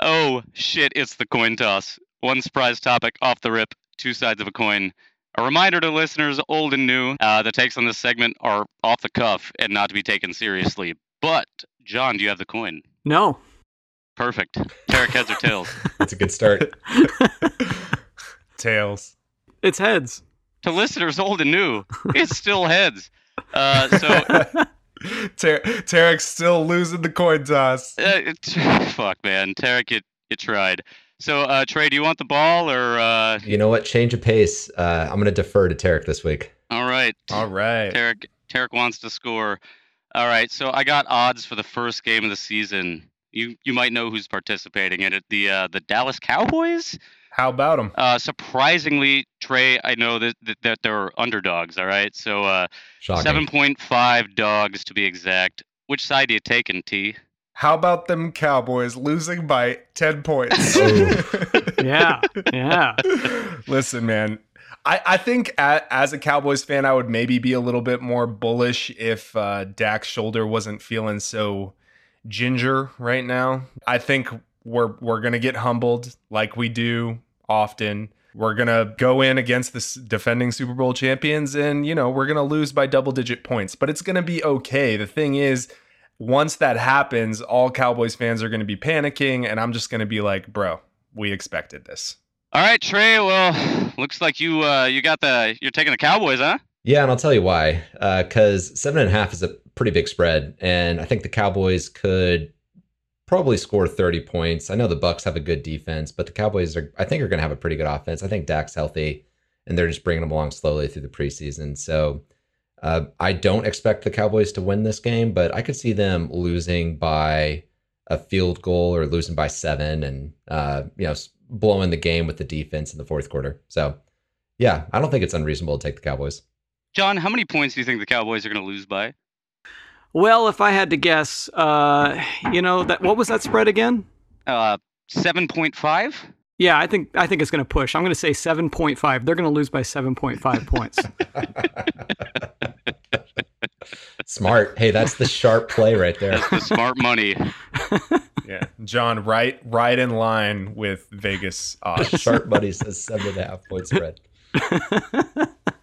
Oh shit! It's the coin toss. One surprise topic off the rip. Two sides of a coin. A reminder to listeners, old and new, uh, the takes on this segment are off the cuff and not to be taken seriously. But Jon, do you have the coin? No. Perfect. Tarek heads or tails? That's a good start. Tails. It's heads. to listeners, old and new, it's still heads. Uh, so Ter- Tarek's still losing the coin toss. Uh, it, fuck, man. Tarek, you, you tried. So, uh, Trey, do you want the ball or? Uh, You know what? Change of pace. Uh, I'm going to defer to Tarek this week. all right. All right. Tarek, Tarek wants to score. All right. So I got odds for the first game of the season. You you might know who's participating in it. The uh, the Dallas Cowboys. How about them? Uh, surprisingly, Trey, I know that that, that they're underdogs. All right. So uh, seven point five dogs to be exact. Which side are you taking, T? How about them Cowboys losing by 10 points? Yeah. Yeah. Listen, man. I, I think a, as a Cowboys fan, I would maybe be a little bit more bullish if uh, Dak's shoulder wasn't feeling so ginger right now. I think we're we're gonna get humbled like we do often. We're gonna go in against the defending Super Bowl champions, and you know we're gonna lose by double digit points, but it's gonna be okay. The thing is, once that happens, all Cowboys fans are gonna be panicking, and I'm just gonna be like, bro, we expected this. All right, Trey. Well, looks like you uh, you got the you're taking the Cowboys, huh? Yeah, and I'll tell you why. Uh because seven and a half is a pretty big spread, and I think the Cowboys could probably score 30 points. I know the Bucs have a good defense, but the Cowboys are, I think, are going to have a pretty good offense. I think Dak's healthy, and they're just bringing them along slowly through the preseason. So uh, I don't expect the Cowboys to win this game, but I could see them losing by a field goal or losing by seven, and uh, you know, blowing the game with the defense in the fourth quarter. So. Yeah, I don't think it's unreasonable to take the Cowboys. Jon, how many points do you think the Cowboys are going to lose by? Well, if I had to guess, uh, you know that what was that spread again? Uh, seven point five. Yeah, I think I think it's going to push. I'm going to say 7.5. They're going to lose by 7.5 points. Smart. Hey, that's the sharp play right there. That's the smart money. Yeah, Jon, right, right in line with Vegas odds. Sharp Buddy says seven and a half point spread.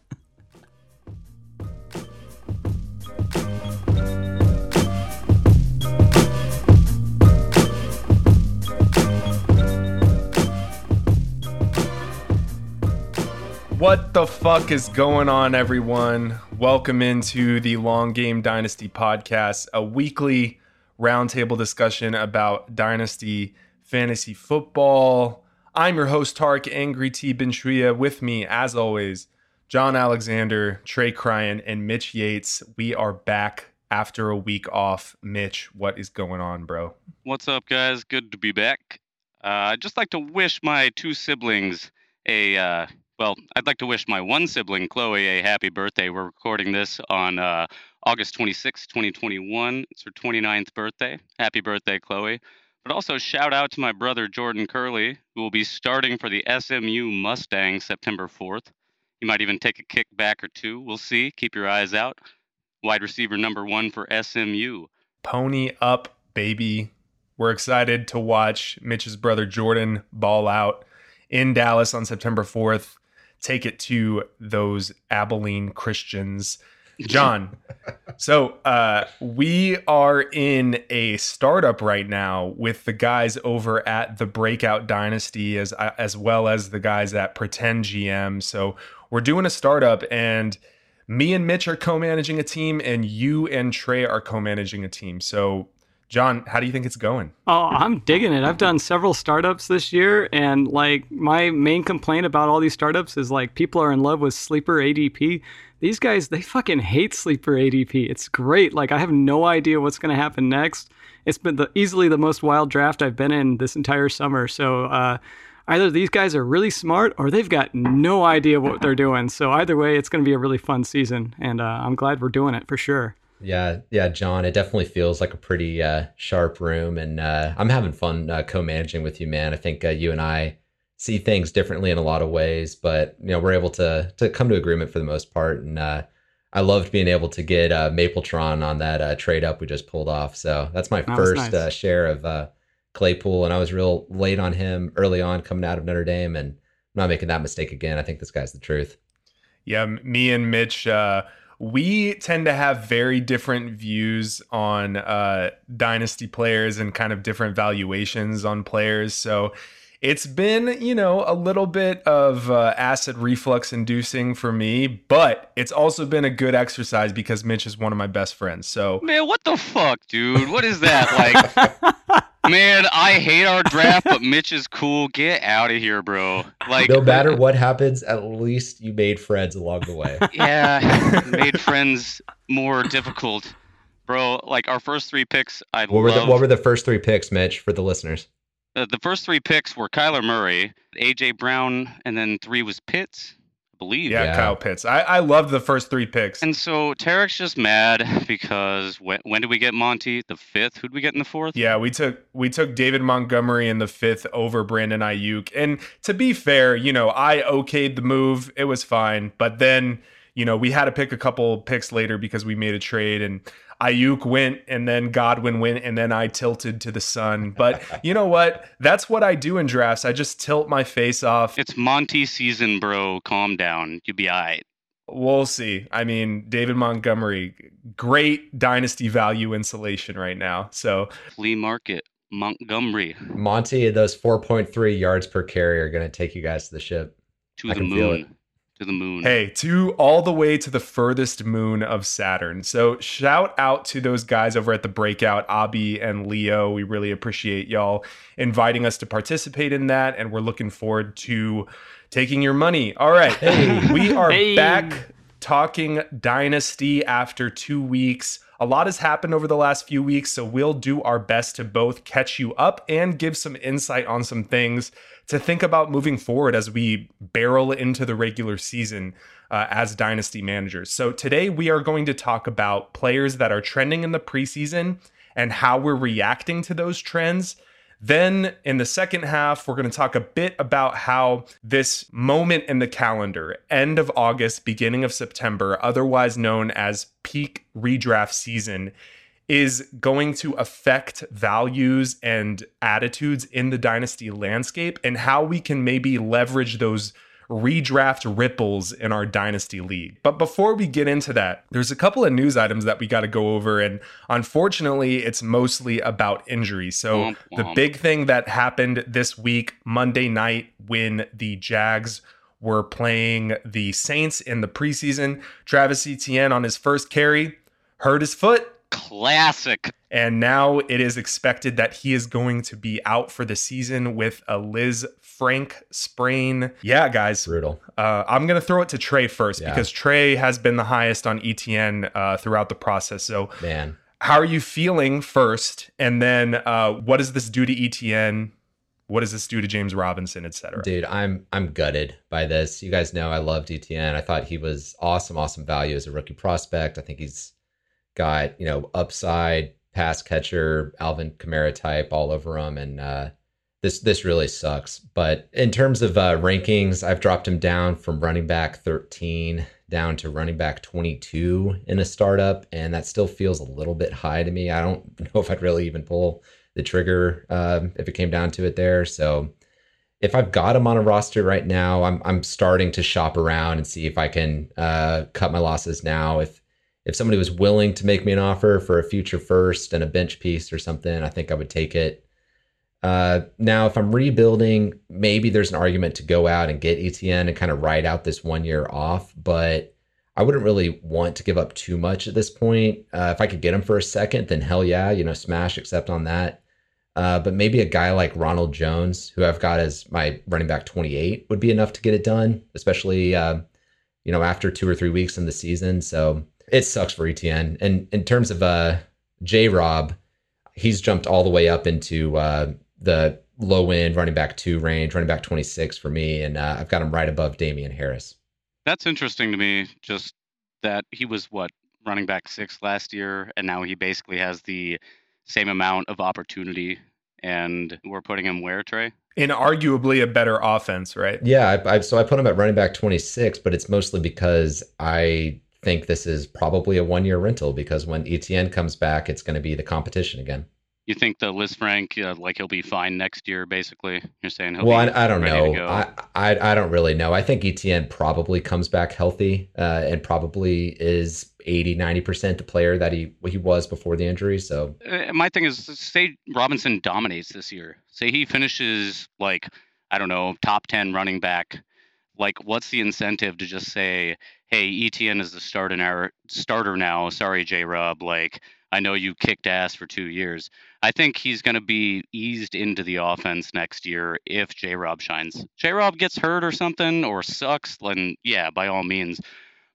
What the fuck is going on, everyone? Welcome into the Long Game Dynasty podcast, a weekly roundtable discussion about Dynasty fantasy football. I'm your host, Tarek Angry T. Bentria. With me, as always, Jon Alexander, Trey Cryan, and Mitch Yates. We are back after a week off. Mitch, what is going on, bro? What's up, guys? Good to be back. Uh, I'd just like to wish my two siblings a uh, well. I'd like to wish my one sibling, Chloe, a happy birthday. We're recording this on uh, August 26, 2021. It's her 29th birthday. Happy birthday, Chloe. But also shout out to my brother Jordan Kerley, who will be starting for the SMU Mustangs September 4th. He might even take a kick back or two. We'll see. Keep your eyes out. Wide receiver number one for SMU. Pony up, baby. We're excited to watch Mitch's brother Jordan ball out in Dallas on September 4th. Take it to those Abilene Christians. Jon, so uh, we are in a startup right now with the guys over at the Breakout Dynasty as as well as the guys at Pretend GM. So we're doing a startup and me and Mitch are co-managing a team and you and Trey are co-managing a team. So Jon, how do you think it's going? Oh, I'm digging it. I've done several startups this year, and like my main complaint about all these startups is like people are in love with sleeper ADP. These guys, they fucking hate sleeper ADP. It's great. Like I have no idea what's going to happen next. It's been the easily the most wild draft I've been in this entire summer. So uh, either these guys are really smart or they've got no idea what they're doing. So either way, it's going to be a really fun season, and uh, I'm glad we're doing it for sure. Yeah, yeah, Jon. It definitely feels like a pretty uh, sharp room, and uh, I'm having fun uh, co-managing with you, man. I think uh, you and I see things differently in a lot of ways, but you know we're able to to come to agreement for the most part. And uh, I loved being able to get uh, Mapletron on that uh, trade up we just pulled off. So that's my That first nice. uh, share of uh, Claypool, and I was real late on him early on coming out of Notre Dame, and I'm not making that mistake again. I think this guy's the truth. Yeah, me and Mitch, uh, we tend to have very different views on uh, dynasty players and kind of different valuations on players. So it's been, you know, a little bit of uh, acid reflux inducing for me, but it's also been a good exercise because Mitch is one of my best friends. So, man, what the fuck, dude? What is that? Like, man, I hate our draft, but Mitch is cool. Get out of here, bro. Like, no matter what happens, at least you made friends along the way. Yeah, made friends more difficult, bro. Like our first three picks, I what were the, what were the first three picks, Mitch, for the listeners? Uh, the first three picks were Kyler Murray, AJ Brown, and then three was Pitts, believe. Yeah, Yeah. Kyle Pitts. I, I loved the first three picks. And so Tarek's just mad because when when did we get Monty? The fifth. Who'd we get in the fourth? Yeah, we took we took David Montgomery in the fifth over Brandon Aiyuk. And to be fair, you know, I okayed the move. It was fine. But then, you know, we had to pick a couple picks later because we made a trade and Aiyuk went and then Godwin went and then I tilted to the sun. But you know what? That's what I do in drafts. I just tilt my face off. It's Monty season, bro. Calm down. You'll be alright. We'll see. I mean, David Montgomery, great dynasty value insulation right now. So Flea market, Montgomery Monty, those 4.3 yards per carry are going to take you guys to the ship. to I the moon. To the moon. Hey, to all the way to the furthest moon of Saturn. So shout out to those guys over at the Breakout, Abby and Leo. We really appreciate y'all inviting us to participate in that, and we're looking forward to taking your money. All right, Hey. we are Hey. back talking Dynasty after two weeks. A lot has happened over the last few weeks, so we'll do our best to both catch you up and give some insight on some things to think about moving forward as we barrel into the regular season uh, as dynasty managers. So, today we are going to talk about players that are trending in the preseason and how we're reacting to those trends. Then, in the second half, we're going to talk a bit about how this moment in the calendar, end of August, beginning of September, otherwise known as peak redraft season, is going to affect values and attitudes in the dynasty landscape and how we can maybe leverage those redraft ripples in our dynasty league. But before we get into that, there's a couple of news items that we got to go over and unfortunately it's mostly about injuries. So Womp the big thing that happened this week Monday night when the Jags were playing the Saints in the preseason, Travis Etienne on his first carry hurt his foot Classic. and now it is expected that he is going to be out for the season with a Liz Frank sprain. Yeah, guys, Brutal. uh, I'm going to throw it to Trey first Yeah. because Trey has been the highest on ETN uh, throughout the process. So, Man. how are you feeling first? And then, uh, what does this do to ETN? What does this do to James Robinson, et cetera? Dude, I'm I'm gutted by this. You guys know I loved ETN. I thought he was awesome, awesome value as a rookie prospect. I think he's got, you know, upside, pass catcher, Alvin Kamara type all over him. And uh this this really sucks. But in terms of uh rankings, I've dropped him down from running back 13 down to running back 22 in a startup, and that still feels a little bit high to me. I don't know if I'd really even pull the trigger um, if it came down to it there. So if I've got him on a roster right now, I'm I'm starting to shop around and see if I can uh, cut my losses now. If if somebody was willing to make me an offer for a future first and a bench piece or something, I think I would take it. Uh, now, if I'm rebuilding, maybe there's an argument to go out and get ETN and kind of ride out this one year off, but I wouldn't really want to give up too much at this point. Uh, if I could get him for a second, then hell yeah, you know, smash accept on that. Uh, but maybe a guy like Ronald Jones, who I've got as my running back 28, would be enough to get it done, especially uh, you know after two or three weeks in the season. So it sucks for ETN. And in terms of uh, J Rob, he's jumped all the way up into uh, the low end running back two range, running back 26 for me, and uh, I've got him right above Damien Harris. That's interesting to me. Just that he was what running back six last year, and now he basically has the same amount of opportunity. And we're putting him where, Trey? In arguably a better offense, right? Yeah, I, I, so I put him at running back 26, but it's mostly because I think this is probably a one year rental because when ETN comes back, it's going to be the competition again. You think the Lisfranc, uh, like he'll be fine next year? Basically, you're saying he'll well, I, I don't know. I, I I don't really know. I think ETN probably comes back healthy uh, and probably is 80, 90 percent the player that he he was before the injury. So Uh, my thing is, say Robinson dominates this year. Say he finishes like I don't know, top ten running back. Like, what's the incentive to just say, "Hey, ETN is the starter now"? Starter now. Sorry, J. Rob. Like, I know you kicked ass for two years. I think he's going to be eased into the offense next year if J. Rob shines. J. Rob gets hurt or something or sucks, then yeah, by all means.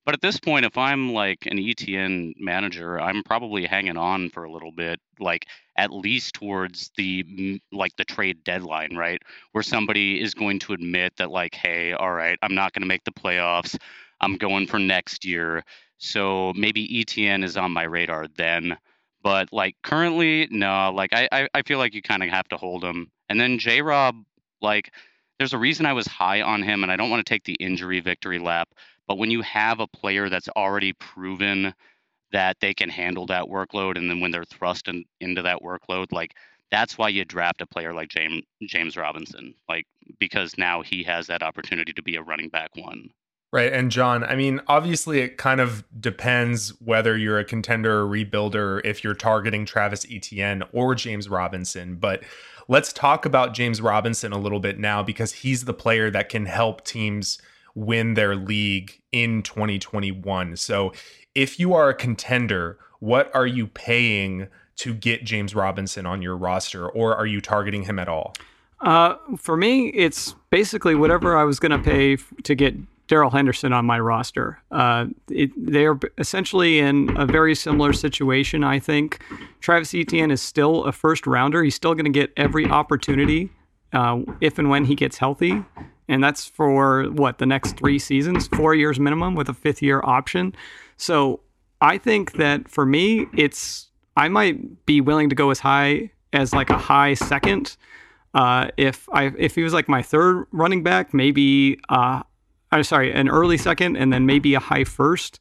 But at this point, if I'm like an ETN manager, I'm probably hanging on for a little bit, like at least towards the like the trade deadline, right? Where somebody is going to admit that like, hey, all right, I'm not going to make the playoffs. I'm going for next year. So maybe ETN is on my radar then. But like currently, no, like I, I, I feel like you kind of have to hold him. And then J Rob, like, there's a reason I was high on him, and I don't want to take the injury victory lap. But when you have a player that's already proven that they can handle that workload, and then when they're thrust in, into that workload, like that's why you draft a player like James James Robinson, like because now he has that opportunity to be a running back one. Right. And Jon, I mean, obviously it kind of depends whether you're a contender or rebuilder, if you're targeting Travis Etienne or James Robinson. But let's talk about James Robinson a little bit now because he's the player that can help teams win their league in 2021. So if you are a contender, what are you paying to get James Robinson on your roster, or are you targeting him at all? Uh, for me, it's basically whatever I was going to pay f- to get Darrell Henderson on my roster. Uh, it, they're essentially in a very similar situation, I think. Travis Etienne is still a first rounder. He's still going to get every opportunity uh, if and when he gets healthy. And that's for what, the next three seasons, four years minimum with a fifth year option. So I think that for me, it's, I might be willing to go as high as like a high second. Uh, if I if he was like my third running back, maybe uh, I'm sorry, an early second, and then maybe a high first.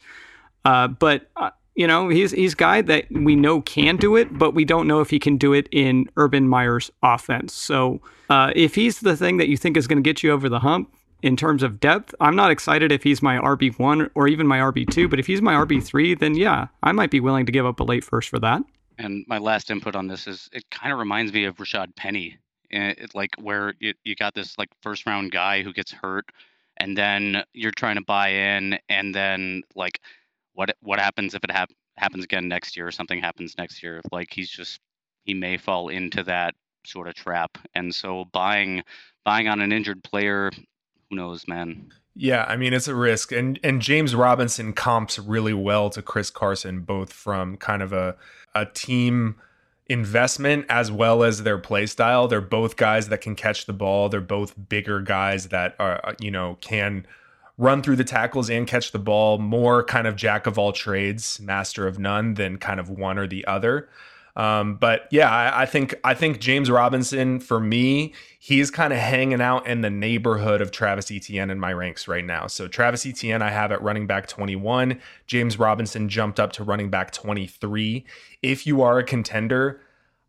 Uh, but uh, you know, he's he's a guy that we know can do it, but we don't know if he can do it in Urban Meyer's offense. So uh, if he's the thing that you think is going to get you over the hump in terms of depth, I'm not excited if he's my RB one or even my RB two. But if he's my RB three, then yeah, I might be willing to give up a late first for that. And my last input on this is it kind of reminds me of Rashaad Penny, eh, it, like where you, you got this like first round guy who gets hurt, and then you're trying to buy in, and then like what what happens if it hap- happens again next year or something happens next year? Like he's just he may fall into that sort of trap, and so buying buying on an injured player, who knows, man. Yeah, I mean it's a risk, and and James Robinson comps really well to Chris Carson, both from kind of a a team investment as well as their play style. They're both guys that can catch the ball. They're both bigger guys that are uh, you know can run through the tackles and catch the ball. More kind of jack of all trades, master of none than kind of one or the other. Um, but yeah, I, I, think I think James Robinson for me, he's kind of hanging out in the neighborhood of Travis Etienne in my ranks right now. So Travis Etienne, I have at running back 21. James Robinson jumped up to running back 23. If you are a contender,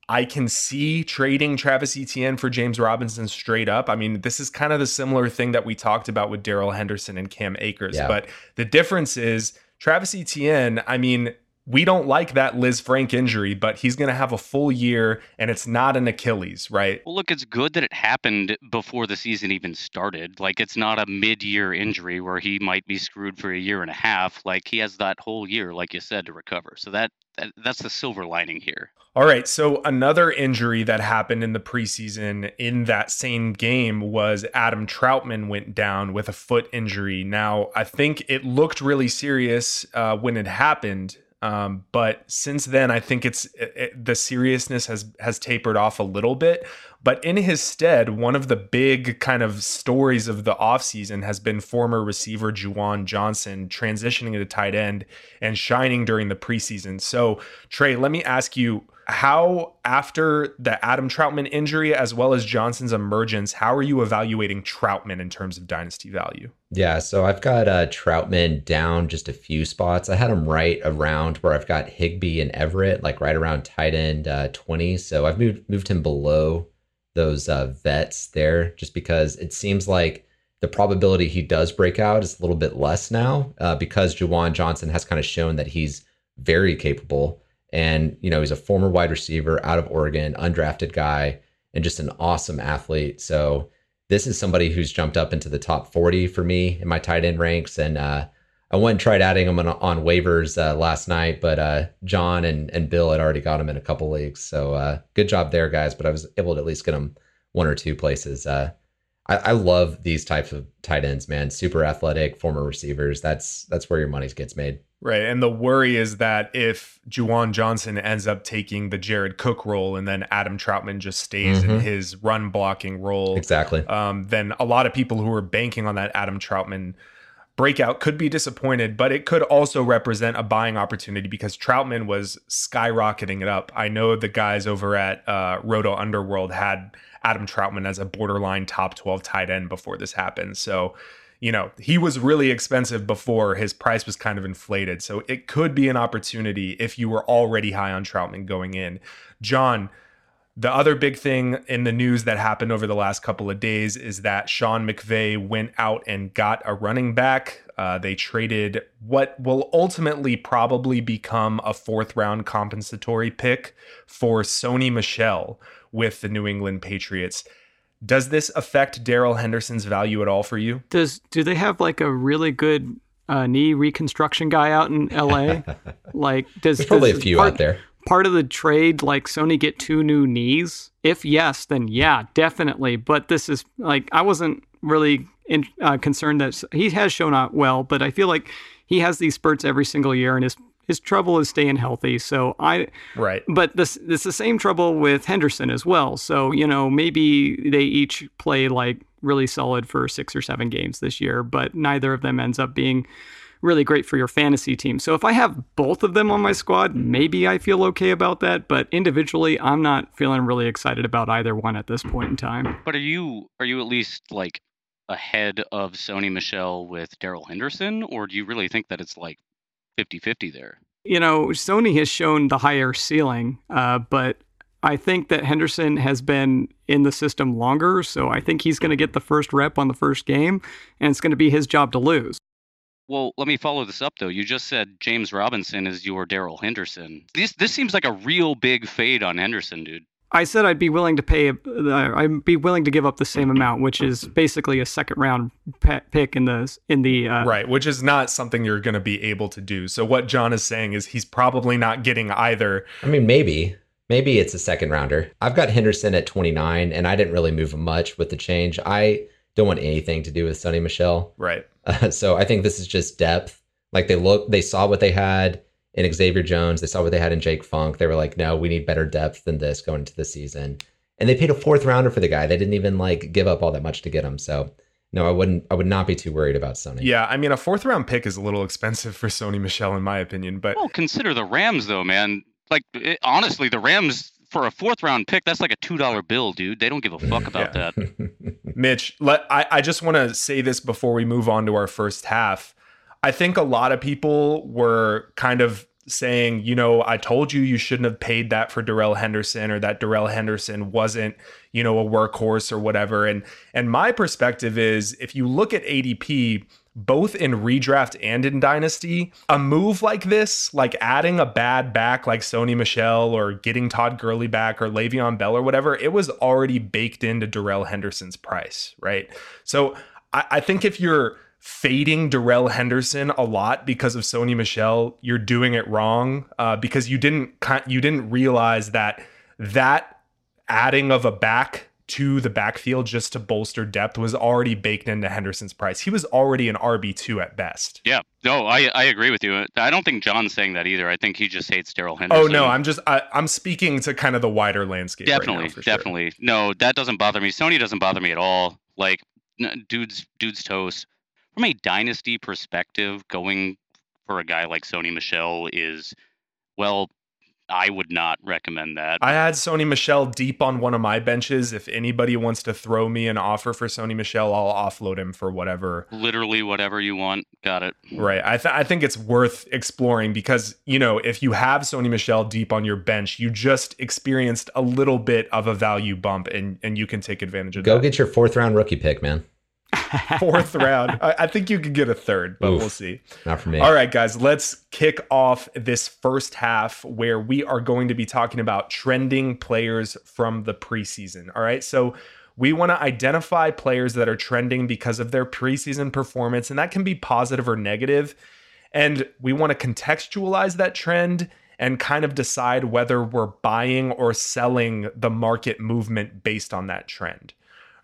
I can see trading Travis Etienne for James Robinson straight up. I mean, this is kind of the similar thing that we talked about with Darrell Henderson and Cam Akers. Yeah. But the difference is Travis Etienne, I mean, we don't like that Lisfranc injury, but he's going to have a full year and it's not an Achilles, right? Well, look, it's good that it happened before the season even started. Like, it's not a mid year injury where he might be screwed for a year and a half. Like, he has that whole year, like you said, to recover. So that, that that's the silver lining here. All right. So another injury that happened in the preseason in that same game was Adam Trautman went down with a foot injury. Now, I think it looked really serious uh, when it happened. Um, but since then, I think it's it, it, the seriousness has has tapered off a little bit. But in his stead, one of the big kind of stories of the offseason has been former receiver Juwan Johnson transitioning to tight end and shining during the preseason. So, Trey, let me ask you How, after the Adam Trautman injury as well as Johnson's emergence, how are you evaluating Trautman in terms of dynasty value? Yeah, so I've got uh, Trautman down just a few spots. I had him right around where I've got Higbee and Everett, like right around tight end uh, 20. So I've moved moved him below those uh, vets there just because it seems like the probability he does break out is a little bit less now uh, because Juwan Johnson has kind of shown that he's very capable. And, you know, he's a former wide receiver out of Oregon, undrafted guy, and just an awesome athlete. So this is somebody who's jumped up into the top 40 for me in my tight end ranks. And uh, I went and tried adding him on, on waivers uh, last night, but uh, Jon and, and Bill had already got him in a couple leagues. So uh, good job there, guys. But I was able to at least get him one or two places. Uh, I, I love these types of tight ends, man. Super athletic, former receivers. That's that's where your money gets made. Right. And the worry is that if Juwan Johnson ends up taking the Jared Cook role and then Adam Trautman just stays mm-hmm. in his run blocking role. Exactly. Um, then a lot of people who are banking on that Adam Trautman breakout could be disappointed, but it could also represent a buying opportunity because Trautman was skyrocketing it up. I know the guys over at uh, Roto Underworld had Adam Trautman as a borderline top 12 tight end before this happened. So, you know, he was really expensive before his price was kind of inflated. So it could be an opportunity if you were already high on Trautman going in. Jon, the other big thing in the news that happened over the last couple of days is that Sean McVay went out and got a running back. Uh, they traded what will ultimately probably become a fourth round compensatory pick for Sony Michel with the New England Patriots. Does this affect Darrell Henderson's value at all for you? Does do they have like a really good uh, knee reconstruction guy out in L.A.? like, does there's probably does a few part, out there. Part of the trade, like Sony, get two new knees. If yes, then yeah, definitely. But this is like I wasn't really in, uh, concerned that he has shown up well, but I feel like he has these spurts every single year, and his his trouble is staying healthy. So I right, but this it's the same trouble with Henderson as well. So you know maybe they each play like really solid for six or seven games this year, but neither of them ends up being really great for your fantasy team. So if I have both of them on my squad, maybe I feel okay about that. But individually, I'm not feeling really excited about either one at this point in time. But are you are you at least like ahead of Sony Michel with Darrell Henderson, or do you really think that it's like 50 50 there. You know, Sony has shown the higher ceiling, uh, but I think that Henderson has been in the system longer, so I think he's going to get the first rep on the first game, and it's going to be his job to lose. Well, let me follow this up though. You just said James Robinson is your Darrell Henderson. This this seems like a real big fade on Henderson, dude. I said I'd be willing to pay. Uh, I'd be willing to give up the same amount, which is basically a second round pick in the in the uh, right, which is not something you're going to be able to do. So what Jon is saying is he's probably not getting either. I mean, maybe maybe it's a second rounder. I've got Henderson at 29, and I didn't really move much with the change. I don't want anything to do with Sony Michel. Right. Uh, so I think this is just depth. Like they look, they saw what they had in Xavier Jones. They saw what they had in Jake Funk. They were like, no, we need better depth than this going into the season. And they paid a fourth rounder for the guy. They didn't even like give up all that much to get him. So no, I wouldn't. I would not be too worried about Sony. Yeah, I mean, a fourth round pick is a little expensive for Sony Michel, in my opinion. But well, consider the Rams, though, man. Like it, honestly, the Rams for a fourth round pick, that's like a two dollar bill, dude. They don't give a fuck about that. Mitch, let I, I just want to say this before we move on to our first half. I think a lot of people were kind of saying, you know, I told you you shouldn't have paid that for Darrell Henderson or that Darrell Henderson wasn't, you know, a workhorse or whatever. And and my perspective is if you look at ADP, both in redraft and in dynasty, a move like this, like adding a bad back like Sony Michel or getting Todd Gurley back or Le'Veon Bell or whatever, it was already baked into Darrell Henderson's price, right? So I, I think if you're fading Darrell Henderson a lot because of Sony Michel, you're doing it wrong uh, because you didn't you didn't realize that that adding of a back to the backfield just to bolster depth was already baked into Henderson's price. He was already an RB two at best. Yeah, no, I I agree with you. I don't think Jon's saying that either. I think he just hates Darrell Henderson. Oh no, I'm just I, am speaking to kind of the wider landscape. Definitely, right now, definitely. Sure. No, that doesn't bother me. Sony doesn't bother me at all. Like, dude's dude's toast from a dynasty perspective, going for a guy like Sony Michel is, well, I would not recommend that. I had Sony Michel deep on one of my benches. If anybody wants to throw me an offer for Sony Michel, I'll offload him for whatever. Literally whatever you want. Got it. Right. I, th- I think it's worth exploring because, you know, if you have Sony Michel deep on your bench, you just experienced a little bit of a value bump and, and you can take advantage of Go that. Go get your fourth round rookie pick, man. Fourth round. I, I think you could get a third, but Oof. we'll see. Not for me. All right, guys, let's kick off this first half where we are going to be talking about trending players from the preseason. All right, so we want to identify players that are trending because of their preseason performance, and that can be positive or negative. And we want to contextualize that trend and kind of decide whether we're buying or selling the market movement based on that trend.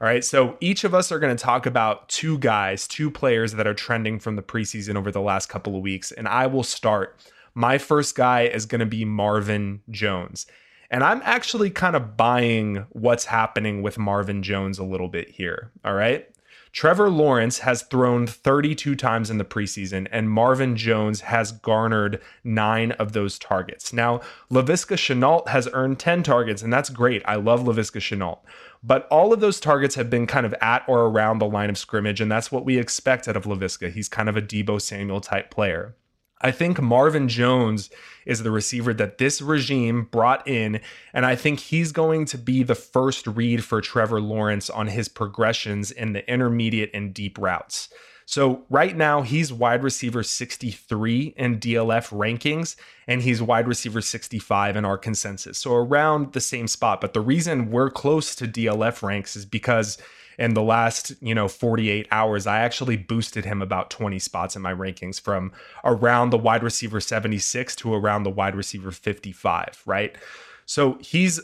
All right, so each of us are going to talk about two guys, two players that are trending from the preseason over the last couple of weeks. And I will start. My first guy is going to be Marvin Jones. And I'm actually kind of buying what's happening with Marvin Jones a little bit here. All right. Trevor Lawrence has thrown 32 times in the preseason, and Marvin Jones has garnered nine of those targets. Now, Laviska Shenault has earned 10 targets, and that's great. I love Laviska Shenault. But all of those targets have been kind of at or around the line of scrimmage, and that's what we expect out of Laviska. He's kind of a Deebo Samuel type player. I think Marvin Jones is the receiver that this regime brought in, and I think he's going to be the first read for Trevor Lawrence on his progressions in the intermediate and deep routes. So, right now, he's wide receiver 63 in DLF rankings, and he's wide receiver 65 in our consensus. So, around the same spot. But the reason we're close to DLF ranks is because in the last, you know, 48 hours, I actually boosted him about 20 spots in my rankings from around the wide receiver 76 to around the wide receiver 55, right? So he's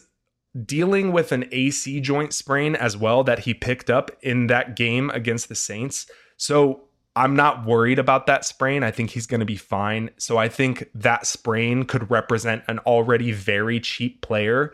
dealing with an AC joint sprain as well that he picked up in that game against the Saints. So I'm not worried about that sprain. I think he's going to be fine. So I think that sprain could represent an already very cheap player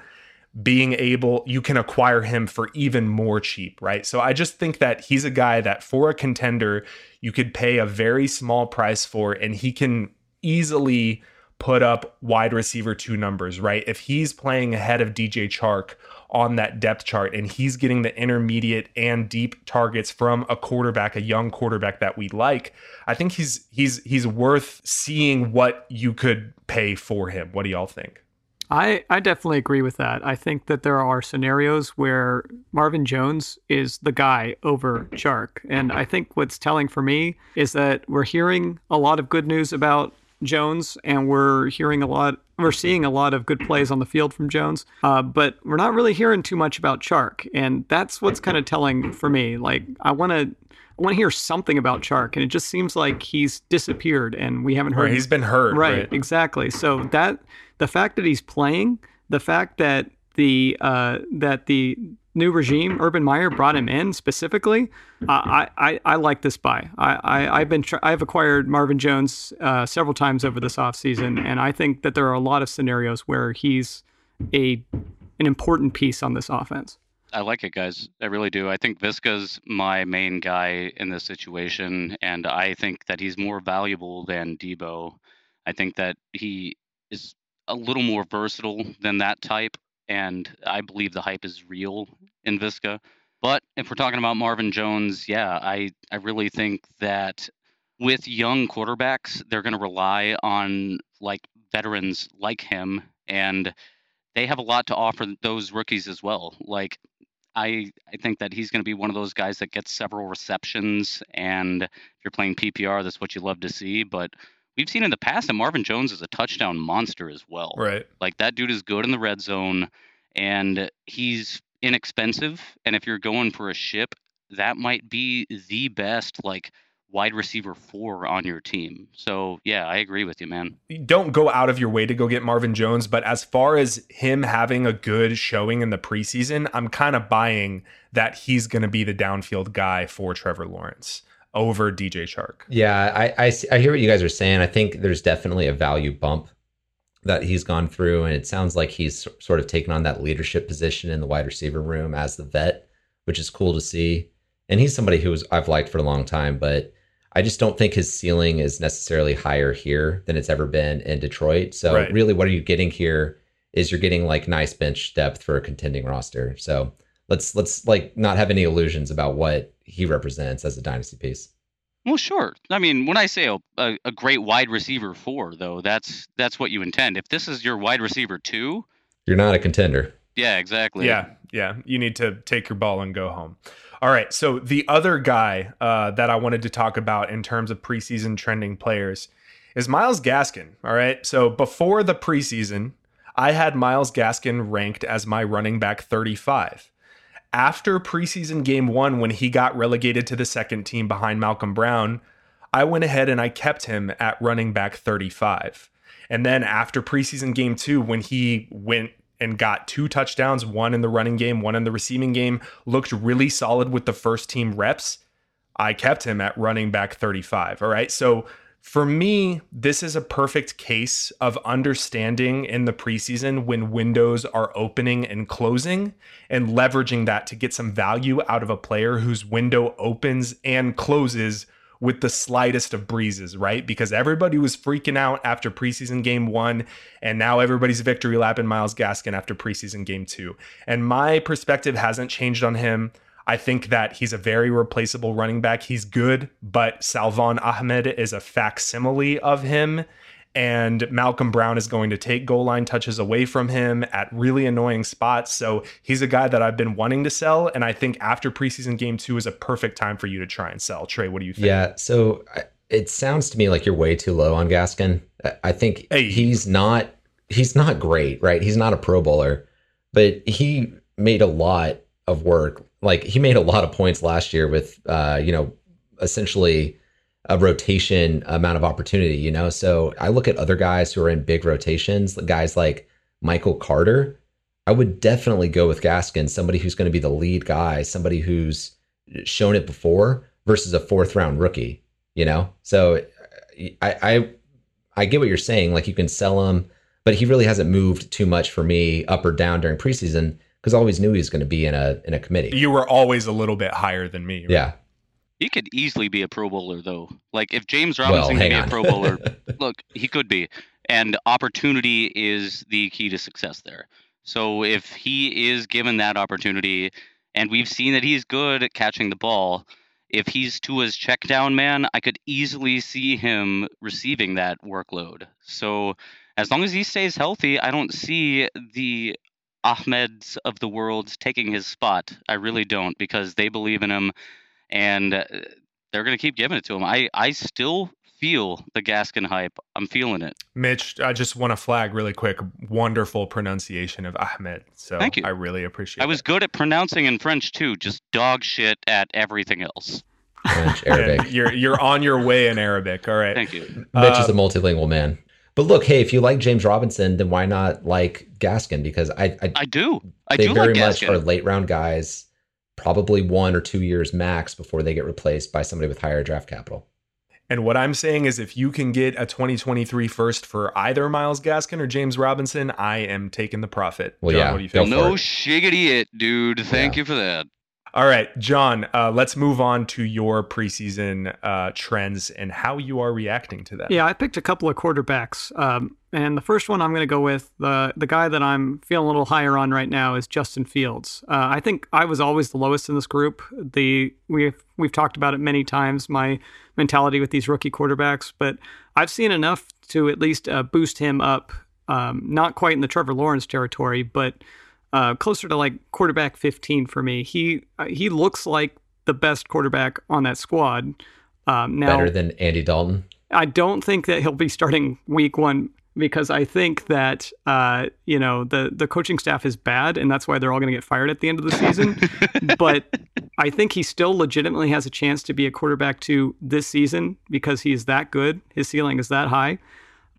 being able you can acquire him for even more cheap, right? So I just think that he's a guy that for a contender you could pay a very small price for and he can easily put up wide receiver two numbers, right? If he's playing ahead of DJ Chark on that depth chart and he's getting the intermediate and deep targets from a quarterback, a young quarterback that we like, I think he's he's he's worth seeing what you could pay for him. What do y'all think? I, I definitely agree with that. I think that there are scenarios where Marvin Jones is the guy over Chark. And I think what's telling for me is that we're hearing a lot of good news about Jones and we're hearing a lot, we're seeing a lot of good plays on the field from Jones, uh, but we're not really hearing too much about Chark. And that's what's kind of telling for me. Like, I want to. I want to hear something about Chark, and it just seems like he's disappeared, and we haven't heard. Right, he's been hurt. Right, right, exactly. So that the fact that he's playing, the fact that the uh, that the new regime, Urban Meyer, brought him in specifically, I I, I like this buy. I, I I've been tr- I've acquired Marvin Jones uh, several times over this offseason, and I think that there are a lot of scenarios where he's a an important piece on this offense. I like it, guys. I really do. I think Viska's my main guy in this situation, and I think that he's more valuable than Deebo. I think that he is a little more versatile than that type, and I believe the hype is real in Viska. But if we're talking about Marvin Jones, yeah, I, I really think that with young quarterbacks, they're going to rely on like veterans like him, and they have a lot to offer those rookies as well. Like I I think that he's going to be one of those guys that gets several receptions, and if you're playing PPR, that's what you love to see. But we've seen in the past that Marvin Jones is a touchdown monster as well. Right. Like that dude is good in the red zone, and he's inexpensive. And if you're going for a ship, that might be the best like wide receiver four on your team. So yeah, I agree with you, man. Don't go out of your way to go get Marvin Jones, but as far as him having a good showing in the preseason, I'm kind of buying that he's going to be the downfield guy for Trevor Lawrence over DJ Chark. Yeah, I, I I hear what you guys are saying. I think there's definitely a value bump that he's gone through, and it sounds like he's sort of taken on that leadership position in the wide receiver room as the vet, which is cool to see. And he's somebody who was I've liked for a long time, but I just don't think his ceiling is necessarily higher here than it's ever been in Detroit. So Right. really, what are you getting here is you're getting like nice bench depth for a contending roster. So let's let's like not have any illusions about what he represents as a dynasty piece. Well, sure. I mean, when I say a, a, a, great wide receiver four, though, that's that's what you intend. If this is your wide receiver two, you're not a contender. Yeah, exactly. Yeah, yeah. You need to take your ball and go home. All right. So the other guy uh, that I wanted to talk about in terms of preseason trending players is Myles Gaskin. All right. So before the preseason, I had Myles Gaskin ranked as my running back 35 after preseason game one, when he got relegated to the second team behind Malcolm Brown, I went ahead and I kept him at running back 35. And then after preseason game two, when he went and got two touchdowns, one in the running game, one in the receiving game, looked really solid with the first team reps, I kept him at running back 35. All right. So for me, this is a perfect case of understanding in the preseason when windows are opening and closing and leveraging that to get some value out of a player whose window opens and closes with the slightest of breezes, right? Because everybody was freaking out after preseason game one, and now everybody's victory lap in Myles Gaskin after preseason game two. And my perspective hasn't changed on him. I think that he's a very replaceable running back. He's good, but Salvon Ahmed is a facsimile of him. And Malcolm Brown is going to take goal line touches away from him at really annoying spots. So he's a guy that I've been wanting to sell. And I think after preseason game two is a perfect time for you to try and sell. Trey, what do you think? Yeah. So it sounds to me like you're way too low on Gaskin. I think hey. he's not he's not great, right? He's not a pro bowler, but he made a lot of work like he made a lot of points last year with uh, you know, essentially a rotation amount of opportunity, you know. So I look at other guys who are in big rotations, guys like Michael Carter. I would definitely go with Gaskin, somebody who's going to be the lead guy, somebody who's shown it before versus a fourth round rookie, you know? So I I I get what you're saying. Like you can sell him, but he really hasn't moved too much for me up or down during preseason because I always knew he was going to be in a in a committee. You were always a little bit higher than me. Right? Yeah. He could easily be a Pro Bowler, though. Like if James Robinson well, could be a Pro Bowler, look, he could be. And opportunity is the key to success there. So if he is given that opportunity, and we've seen that he's good at catching the ball, if he's Tua's check down man, I could easily see him receiving that workload. So as long as he stays healthy, I don't see the Ahmeds of the world taking his spot. I really don't because they believe in him and uh, they're going to keep giving it to him. I, I still feel the Gaskin hype. I'm feeling it. Mitch, I just want to flag really quick. Wonderful pronunciation of Ahmed. So Thank you. I really appreciate it. I was good at pronouncing in French too, just dog shit at everything else. French, Arabic. you're you're on your way in Arabic. All right. Thank you. Mitch uh, is a multilingual man. But look, hey, if you like James Robinson, then why not like Gaskin? Because I I, I do. I they do very like much are late round guys, probably one or two years max before they get replaced by somebody with higher draft capital. And what I'm saying is, if you can get a 2023 first for either Myles Gaskin or James Robinson, I am taking the profit. Well, Jon, yeah, what do you feel? No shiggity it, dude. Thank yeah. you for that. All right, Jon, uh, let's move on to your preseason uh, trends and how you are reacting to them. Yeah, I picked a couple of quarterbacks. Um, and the first one I'm going to go with, the, the guy that I'm feeling a little higher on right now is Justin Fields. Uh, I think I was always the lowest in this group. The We've, we've talked about it many times, my mentality with these rookie quarterbacks, but I've seen enough to at least uh, boost him up, um, not quite in the Trevor Lawrence territory, but – uh, closer to like quarterback 15 for me. He uh, he looks like the best quarterback on that squad. Um, now, Better than Andy Dalton. I don't think that he'll be starting week one because I think that uh, you know the the coaching staff is bad, and that's why they're all going to get fired at the end of the season. but I think he still legitimately has a chance to be a quarterback to this season because he's that good. His ceiling is that high,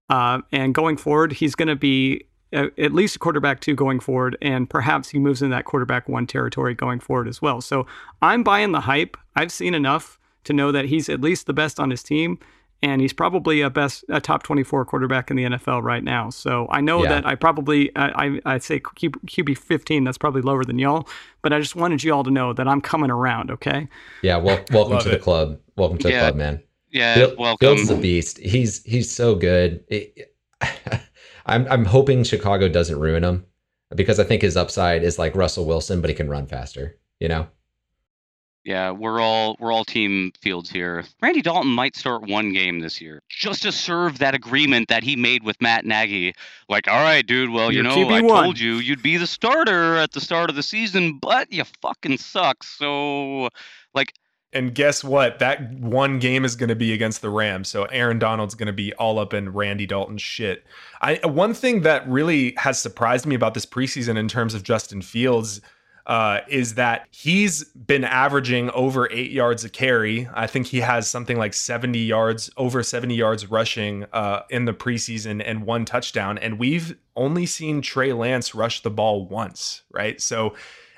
uh, and going forward, he's going to be Uh, at least a quarterback two going forward, and perhaps he moves in that quarterback one territory going forward as well. So I'm buying the hype. I've seen enough to know that he's at least the best on his team, and he's probably a best a top 24 quarterback in the NFL right now. So I know yeah. that I probably I I say QB 15 that's probably lower than y'all, but I just wanted you all to know that I'm coming around. Okay. Yeah. Well, welcome to it. the club. Welcome to yeah. the club, man. Yeah. Bill, welcome. Bill's a beast. He's he's so good. It, I'm I'm hoping Chicago doesn't ruin him because I think his upside is like Russell Wilson, but he can run faster. You know. Yeah, we're all we're all team Fields here. Randy Dalton might start one game this year just to serve that agreement that he made with Matt Nagy. Like, all right, dude, well, You're you know, I QB1. told you you'd be the starter at the start of the season, but you fucking suck. So, like, And guess what? That one game is going to be against the Rams. So Aaron Donald's going to be all up in Andy Dalton's shit. I one thing that really has surprised me about this preseason in terms of Justin Fields uh, is that he's been averaging over eight yards a carry. I think he has something like 70 yards, over 70 yards rushing uh, in the preseason and one touchdown. And we've only seen Trey Lance rush the ball once, right? So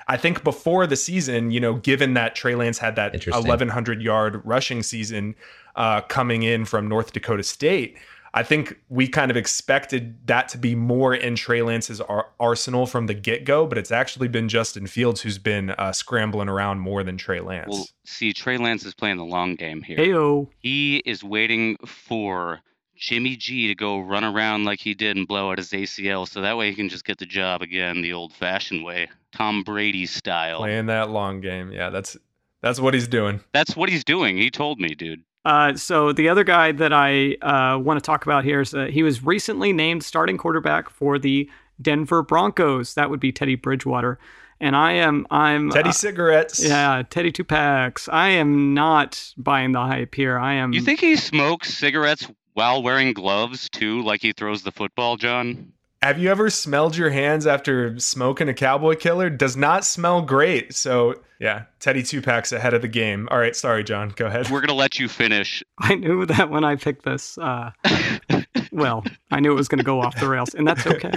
I think before the season, you know, given that Trey Lance had that 1100 yard rushing season uh, coming in from North Dakota State, I think we kind of expected that to be more in Trey Lance's ar- arsenal from the get go, but it's actually been Justin Fields who's been uh, scrambling around more than Trey Lance. well, see, Trey Lance is playing the long game here. Heyo. He is waiting for Jimmy G to go run around like he did and blow out his ACL, so that way he can just get the job again the old-fashioned way, Tom Brady style. Playing that long game. Yeah, that's that's what he's doing. That's what he's doing. He told me, dude. Uh, so the other guy that I uh, want to talk about here is uh, he was recently named starting quarterback for the Denver Broncos. That would be Teddy Bridgewater, and I am I'm Teddy uh, cigarettes. yeah Teddy two packs. I am not buying the hype here. I am. You think he smokes cigarettes while wearing gloves too, like he throws the football, Jon? Have you ever smelled your hands after smoking a cowboy killer? Does not smell great. So yeah, Teddy two packs ahead of the game. All right, sorry, Jon. Go ahead. We're gonna let you finish. I knew that when I picked this. Uh, well, I knew it was going to go off the rails, and that's okay.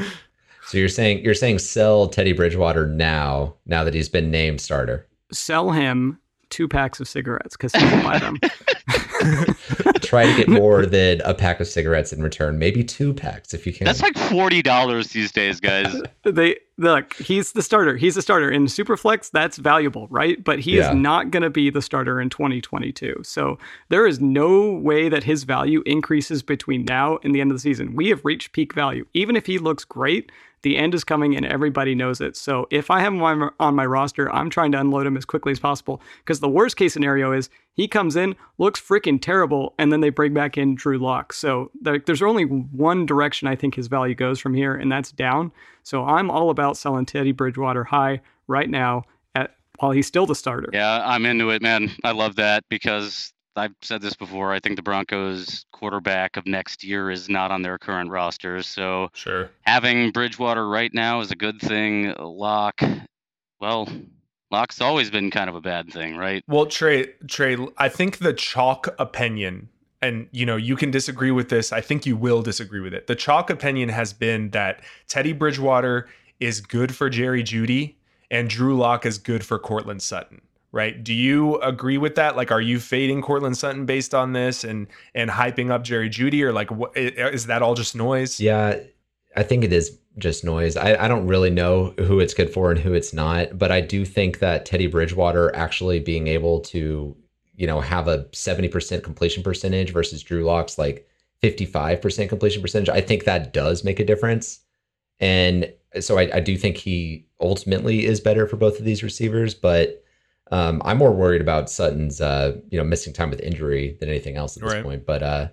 So you're saying you're saying sell Teddy Bridgewater now, now that he's been named starter. Sell him two packs of cigarettes because he will buy them. Try to get more than a pack of cigarettes in return. Maybe two packs if you can. That's like forty dollars these days, guys. they look he's the starter. He's the starter. In superflex that's valuable right? But he Yeah. is not going to be the starter in 2022 so there is no way that his value increases between now and the end of the season. We have reached peak value. Even if he looks great the end is coming and everybody knows it. So if i have him on my, roster i'm trying to unload him as quickly as possible. Because the worst case scenario is he comes in looks freaking terrible and then they bring back in drew lock so there's only one direction i think his value goes from here and that's down. So I'm all about selling Teddy Bridgewater high right now at while he's still the starter. Yeah, I'm into it, man. I love that because I've said this before. I think the Broncos quarterback of next year is not on their current roster. So Sure. having Bridgewater right now is a good thing. Lock, well, Lock's always been kind of a bad thing, right? Well, Trey, Trey, I think the chalk opinion, and you know, you can disagree with this. I think you will disagree with it. The chalk opinion has been that Teddy Bridgewater is good for Jerry Jeudy and Drew Lock is good for Courtland Sutton. Right? Do you agree with that? Like, are you fading Courtland Sutton based on this and and hyping up Jerry Jeudy, or like, what is that all just noise? Yeah, I think it is just noise. I, I don't really know who it's good for and who it's not, but I do think that Teddy Bridgewater actually being able to, you know, have a 70% completion percentage versus Drew Lock's like 55% completion percentage, I think that does make a difference. And so I, I do think he ultimately is better for both of these receivers, but um, I'm more worried about Sutton's, uh, you know, missing time with injury than anything else at this Right. point. But uh,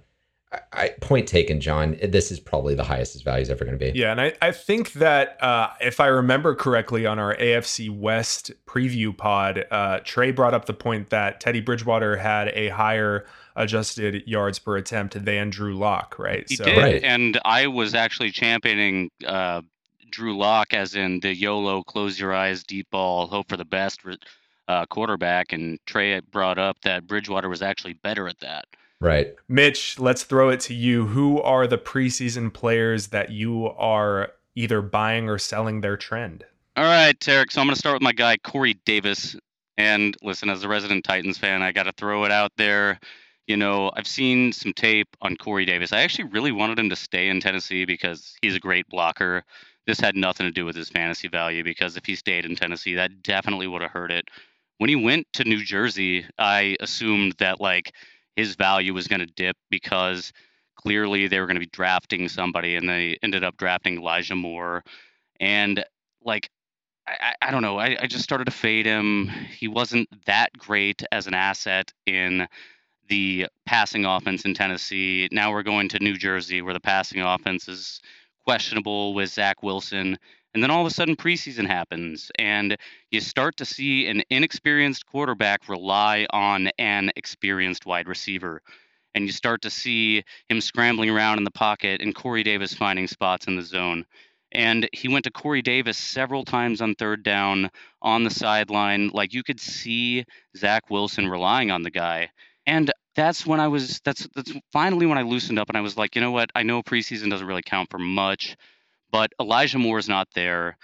I, I, point taken, Jon. This is probably the highest his value is ever going to be. Yeah, and I, I think that uh, if I remember correctly on our AFC West preview pod, uh, Trey brought up the point that Teddy Bridgewater had a higher adjusted yards per attempt than Drew Lock, right? He so did, Right. and I was actually championing uh, Drew Lock as in the YOLO, close your eyes, deep ball, hope for the best uh, quarterback. And Trey brought up that Bridgewater was actually better at that. Right. Mitch, let's throw it to you. Who are the preseason players that you are either buying or selling their trend? All right, Tarek. So I'm going to start with my guy Corey Davis. And listen, as a resident Titans fan, I got to throw it out there. You know, I've seen some tape on Corey Davis. I actually really wanted him to stay in Tennessee because he's a great blocker. This had nothing to do with his fantasy value because if he stayed in Tennessee, that definitely would have hurt it. When he went to New Jersey, I assumed that like his value was going to dip because clearly they were going to be drafting somebody, and they ended up drafting Elijah Moore. And like, I, I don't know. I, I just started to fade him. He wasn't that great as an asset in the passing offense in Tennessee. Now we're going to New Jersey, where the passing offense is questionable with Zach Wilson. And then all of a sudden, preseason happens, and you start to see an inexperienced quarterback rely on an experienced wide receiver. And you start to see him scrambling around in the pocket and Corey Davis finding spots in the zone. And he went to Corey Davis several times on third down on the sideline. Like you could see Zach Wilson relying on the guy. And that's when I was that's that's finally when I loosened up and I was like, you know what? I know preseason doesn't really count for much, but Elijah Moore is not there,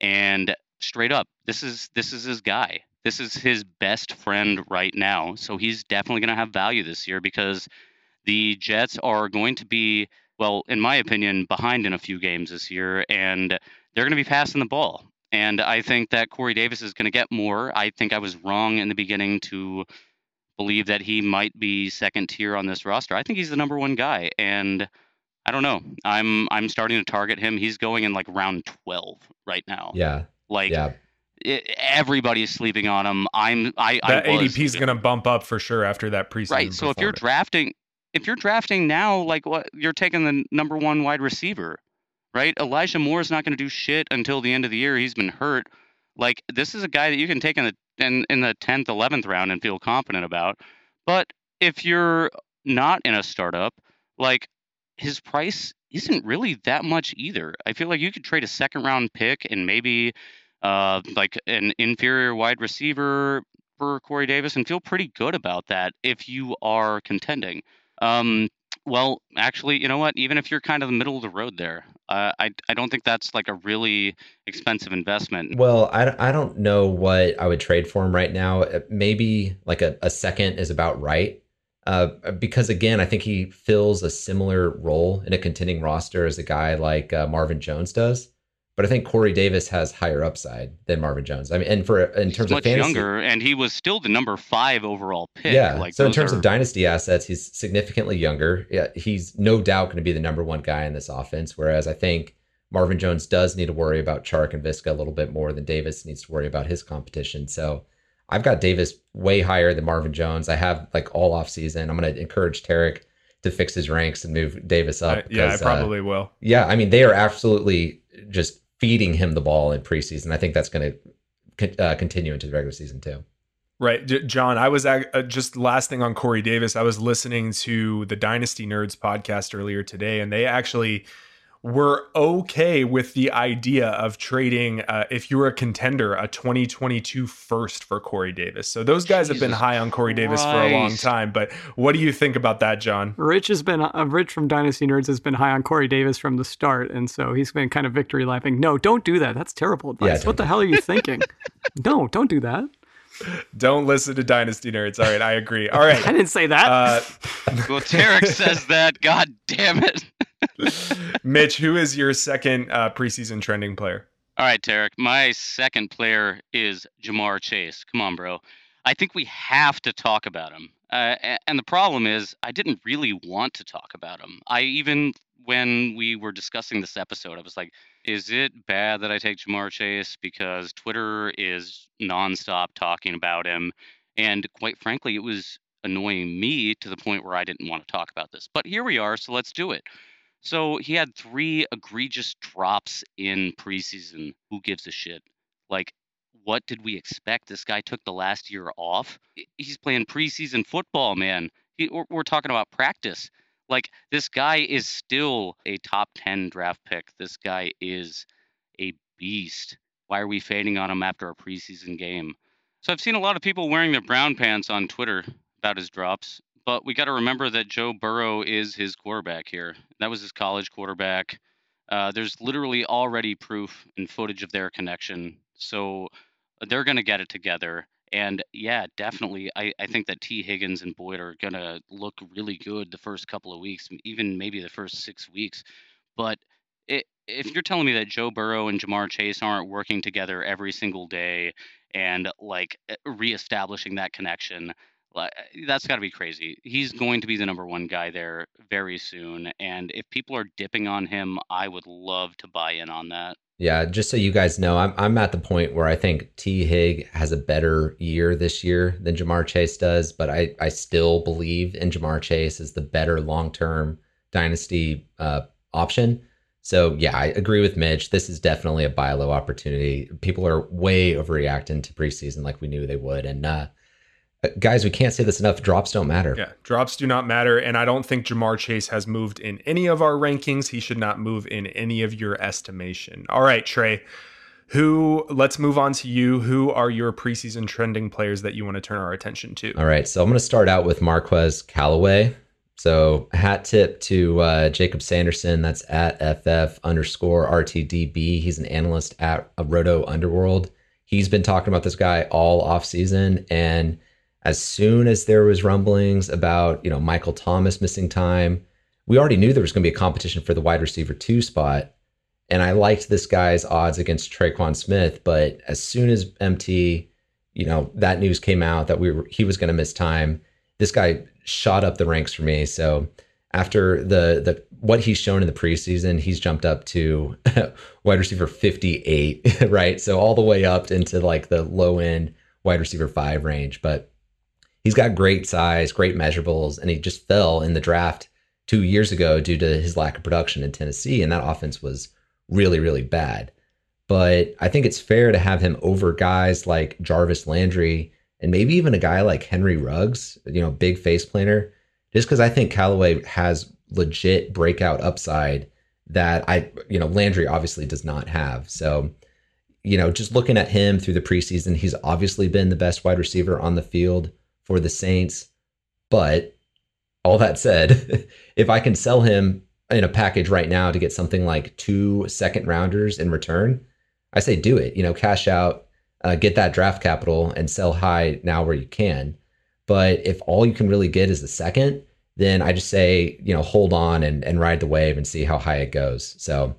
and straight up, this is this is his guy. This is his best friend right now. So he's definitely going to have value this year because the Jets are going to be, well, in my opinion, behind in a few games this year, and they're going to be passing the ball. And I think that Corey Davis is going to get more. I think I was wrong in the beginning to believe that he might be second tier on this roster. I think he's the number one guy, and I don't know. I'm I'm starting to target him. He's going in like round 12 right now. Yeah. Like yeah. It, everybody's sleeping on him. I'm I that I ADP is going to bump up for sure after that preseason. Right. So if you're drafting if you're drafting now like what you're taking the number 1 wide receiver, right? Elijah Moore is not going to do shit until the end of the year. He's been hurt. Like this is a guy that you can take in the in, in the 10th, 11th round and feel confident about. But if you're not in a startup, like his price isn't really that much either. I feel like you could trade a second round pick and maybe uh, like an inferior wide receiver for Corey Davis and feel pretty good about that if you are contending. Um, well, actually, you know what? Even if you're kind of the middle of the road there, uh, I I don't think that's like a really expensive investment. Well, I, I don't know what I would trade for him right now. Uh, maybe like a, a second is about right. Uh, because again, I think he fills a similar role in a contending roster as a guy like uh, Marvin Jones does. But I think Corey Davis has higher upside than Marvin Jones. I mean, and for in terms he's of fantasy, younger, and he was still the number five overall pick. Yeah. Like so in terms are... of dynasty assets, he's significantly younger. Yeah, he's no doubt going to be the number one guy in this offense. Whereas I think Marvin Jones does need to worry about Chark and Viska a little bit more than Davis needs to worry about his competition. So I've got Davis way higher than Marvin Jones. I have like all off season. I'm going to encourage Tarek to fix his ranks and move Davis up. Because, yeah, I probably uh, will. Yeah, I mean they are absolutely just feeding him the ball in preseason. I think that's going to uh, continue into the regular season too. Right, Jon. I was uh, just last thing on Corey Davis. I was listening to the Dynasty Nerds podcast earlier today, and they actually were okay with the idea of trading, uh, if you were a contender, a 2022 first for Corey Davis. So those guys Jesus have been high on Corey Davis Christ. for a long time. But what do you think about that, Jon? Rich has been, uh, Rich from Dynasty Nerds has been high on Corey Davis from the start. And so he's been kind of victory lapping. No, don't do that. That's terrible advice. Yeah, what the hell are you thinking? no, don't do that. Don't listen to Dynasty Nerds. All right, I agree. All right. I didn't say that. Uh, well, Tarek says that. God damn it. Mitch, who is your second uh, preseason trending player? All right, Tarek. My second player is Ja'Marr Chase. Come on, bro. I think we have to talk about him. Uh, and the problem is, I didn't really want to talk about him. I even, when we were discussing this episode, I was like, is it bad that I take Ja'Marr Chase because Twitter is nonstop talking about him? And quite frankly, it was annoying me to the point where I didn't want to talk about this. But here we are, so let's do it. So he had three egregious drops in preseason. Who gives a shit? Like, what did we expect? This guy took the last year off. He's playing preseason football, man. He, we're, we're talking about practice. Like, this guy is still a top 10 draft pick. This guy is a beast. Why are we fading on him after a preseason game? So I've seen a lot of people wearing their brown pants on Twitter about his drops. But we got to remember that Joe Burrow is his quarterback here. That was his college quarterback. Uh, there's literally already proof and footage of their connection. So they're going to get it together. And yeah, definitely, I, I think that T. Higgins and Boyd are going to look really good the first couple of weeks, even maybe the first six weeks. But it, if you're telling me that Joe Burrow and Ja'Marr Chase aren't working together every single day and like reestablishing that connection, that's got to be crazy. He's going to be the number one guy there very soon. And if people are dipping on him, I would love to buy in on that. Yeah, just so you guys know, I'm I'm at the point where I think T Hig has a better year this year than Ja'Marr Chase does, but I I still believe in Ja'Marr Chase as the better long term dynasty uh, option. So yeah, I agree with Mitch. This is definitely a buy low opportunity. People are way overreacting to preseason like we knew they would, and uh, guys, we can't say this enough. Drops don't matter. Yeah, drops do not matter. And I don't think Ja'Marr Chase has moved in any of our rankings. He should not move in any of your estimation. All right, Trey. Who, let's move on to you. Who are your preseason trending players that you want to turn our attention to? All right. So I'm going to start out with Marquez Callaway. So hat tip to uh, Jacob Sanderson. That's at FF underscore RTDB. He's an analyst at Roto Underworld. He's been talking about this guy all off season and as soon as there was rumblings about you know Michael Thomas missing time, we already knew there was going to be a competition for the wide receiver two spot, and I liked this guy's odds against Tre'Quan Smith. But as soon as MT, you know that news came out that we were, he was going to miss time, this guy shot up the ranks for me. So after the the what he's shown in the preseason, he's jumped up to wide receiver 58, right? So all the way up into like the low end wide receiver 5 range, but he's got great size, great measurables, and he just fell in the draft two years ago due to his lack of production in Tennessee, and that offense was really, really bad. But I think it's fair to have him over guys like Jarvis Landry and maybe even a guy like Henry Ruggs, you know, big face planner, just because I think Callaway has legit breakout upside that I, you know, Landry obviously does not have. So, you know, just looking at him through the preseason, he's obviously been the best wide receiver on the field for the Saints. But all that said, if I can sell him in a package right now to get something like two second rounders in return, I say do it. You know, cash out, uh, get that draft capital, and sell high now where you can. But if all you can really get is the second, then I just say, you know, hold on and, and ride the wave and see how high it goes. So,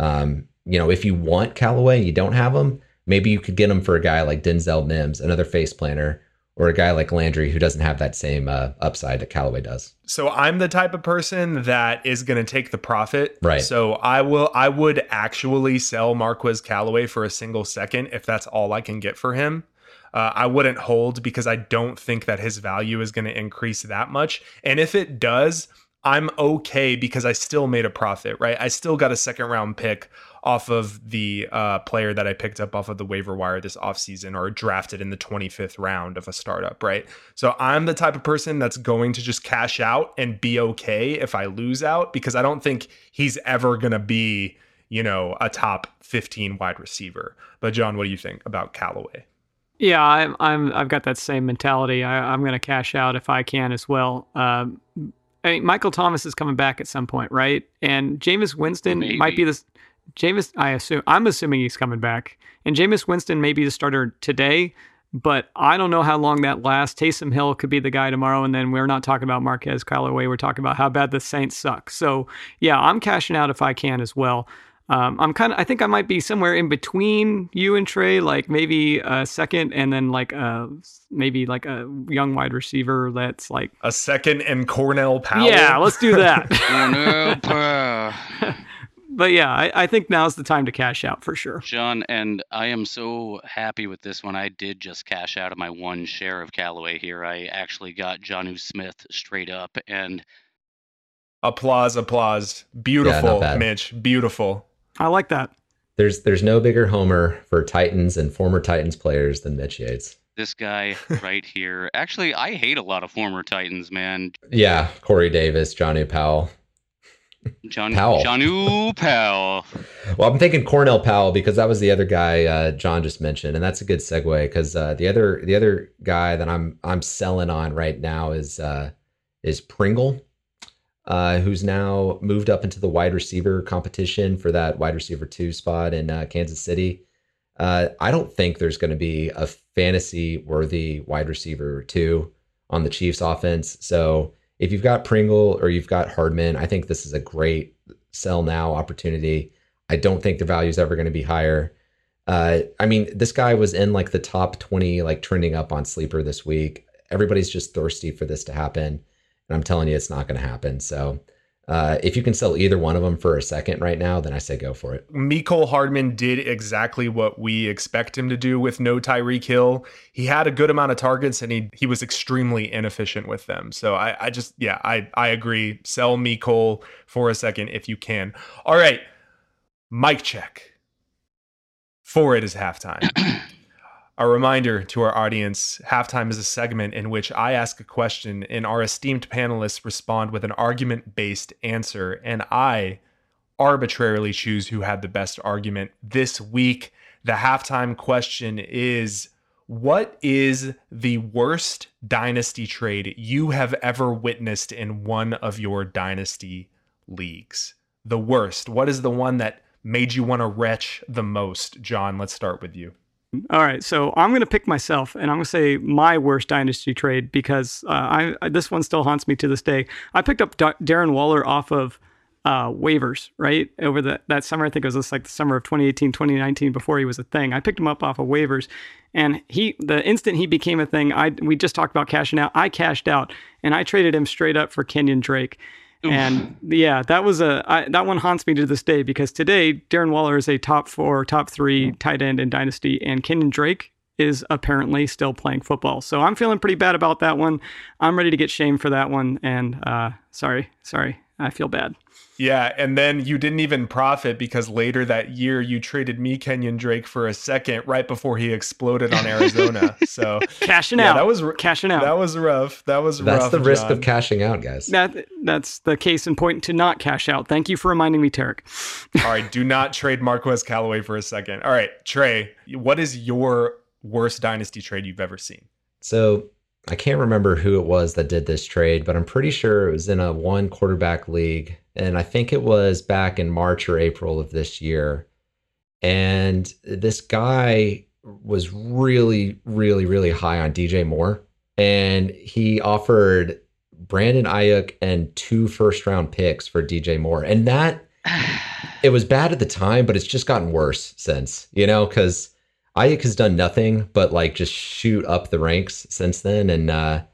um, you know, if you want Callaway and you don't have him, maybe you could get him for a guy like Denzel Mims, another face planner, or a guy like Landry who doesn't have that same uh, upside that Callaway does. So I'm the type of person that is going to take the profit. Right. So I will. I would actually sell Marquez Callaway for a single second if that's all I can get for him. Uh, I wouldn't hold because I don't think that his value is going to increase that much. And if it does, I'm okay because I still made a profit, right? I still got a second round pick off of the uh, player that I picked up off of the waiver wire this offseason or drafted in the 25th round of a startup, right? So I'm the type of person that's going to just cash out and be okay if I lose out because I don't think he's ever going to be, you know, a top 15 wide receiver. But Jon, what do you think about Callaway? Yeah, I'm, I'm I've got that same mentality. I, am going to cash out if I can as well. Um, I mean, Michael Thomas is coming back at some point, right? And Jameis Winston Maybe. might be this. Jameis, I assume I'm assuming he's coming back, and Jameis Winston may be the starter today, but I don't know how long that lasts. Taysom Hill could be the guy tomorrow, and then we're not talking about Marquez Callaway. We're talking about how bad the Saints suck. So yeah, I'm cashing out if I can as well. Um, I'm kind of. I think I might be somewhere in between you and Trey, like maybe a second, and then like a maybe like a young wide receiver that's like a second and Cornell Powell. Yeah, let's do that. Cornell Powell. but yeah, I, I, think now's the time to cash out for sure. Jon, and I am so happy with this one. I did just cash out of my one share of Callaway here. I actually got Jonnu Smith straight up and applause, applause. Beautiful, yeah, Mitch. Beautiful. I like that. There's there's no bigger homer for Titans and former Titans players than Mitch Yates. This guy right here. Actually, I hate a lot of former Titans, man. Yeah, Corey Davis, Johnny Powell. John Powell. Powell. well, I'm thinking Cornell Powell because that was the other guy uh, Jon just mentioned, and that's a good segue because uh, the other the other guy that I'm I'm selling on right now is uh, is Pringle, uh, who's now moved up into the wide receiver competition for that wide receiver two spot in uh, Kansas City. Uh, I don't think there's going to be a fantasy worthy wide receiver two on the Chiefs offense, so if you've got Pringle or you've got Hardman, I think this is a great sell now opportunity. I don't think the value is ever going to be higher. Uh, I mean, this guy was in like the top 20, like trending up on sleeper this week. everybody's just thirsty for this to happen. And I'm telling you, it's not going to happen. So uh, if you can sell either one of them for a second right now, then I say go for it. Mecole Hardman did exactly what we expect him to do with no Tyreek Hill. He had a good amount of targets and he he was extremely inefficient with them. So I, I just yeah, I I agree. Sell Mecole for a second if you can. All right. Mic check. For it is halftime. A reminder to our audience halftime is a segment in which I ask a question and our esteemed panelists respond with an argument based answer. And I arbitrarily choose who had the best argument this week. The halftime question is What is the worst dynasty trade you have ever witnessed in one of your dynasty leagues? The worst. What is the one that made you want to retch the most? Jon, let's start with you. All right, so I'm going to pick myself, and I'm going to say my worst dynasty trade because uh, I, this one still haunts me to this day. I picked up D- Darren Waller off of uh, waivers, right? Over the, that summer, I think it was just like the summer of 2018, 2019, before he was a thing. I picked him up off of waivers, and he, the instant he became a thing, I we just talked about cashing out. I cashed out, and I traded him straight up for Kenyon Drake. And yeah, that was a I, that one haunts me to this day because today Darren Waller is a top four, top three tight end in Dynasty, and Kenyon Drake is apparently still playing football. So I'm feeling pretty bad about that one. I'm ready to get shamed for that one, and uh, sorry, sorry, I feel bad. Yeah, and then you didn't even profit because later that year you traded me Kenyon Drake for a second right before he exploded on Arizona. so cashing yeah, out. That was cashing out. That was rough. That was rough. that's rough. the risk Jon. of cashing out, guys. That that's the case in point to not cash out. Thank you for reminding me, Tarek. All right, do not trade Marquez Callaway for a second. All right, Trey, what is your worst dynasty trade you've ever seen? So I can't remember who it was that did this trade, but I'm pretty sure it was in a one quarterback league. And I think it was back in March or April of this year. And this guy was really, really, really high on DJ Moore. And he offered Brandon Aiyuk and two first round picks for DJ Moore. And that, it was bad at the time, but it's just gotten worse since, you know, because Aiyuk has done nothing but like just shoot up the ranks since then. And uh,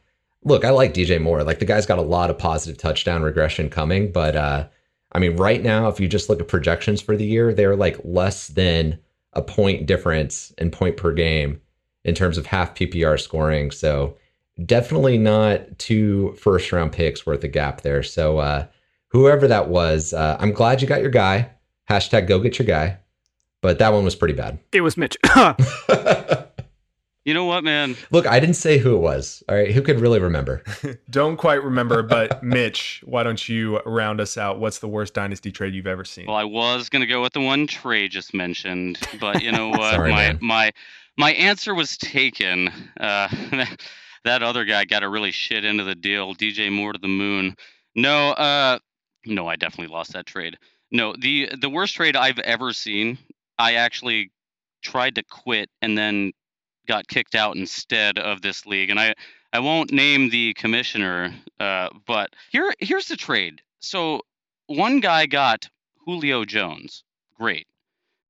look, I like DJ Moore. Like the guy's got a lot of positive touchdown regression coming, but uh, I mean, right now, if you just look at projections for the year, they're like less than a point difference in point per game in terms of half PPR scoring. So definitely not two first round picks worth of gap there. So uh, whoever that was, uh, I'm glad you got your guy. Hashtag go get your guy. But that one was pretty bad. It was Mitch. You know what, man? Look, I didn't say who it was. All right, who could really remember? don't quite remember, but Mitch, why don't you round us out? What's the worst dynasty trade you've ever seen? Well, I was gonna go with the one Trey just mentioned, but you know what? Sorry, my man. my my answer was taken. Uh, that other guy got a really shit into the deal. DJ Moore to the moon. No, uh, no, I definitely lost that trade. No, the the worst trade I've ever seen. I actually tried to quit and then got kicked out instead of this league. And I, I won't name the commissioner, uh, but here here's the trade. So one guy got Julio Jones, great.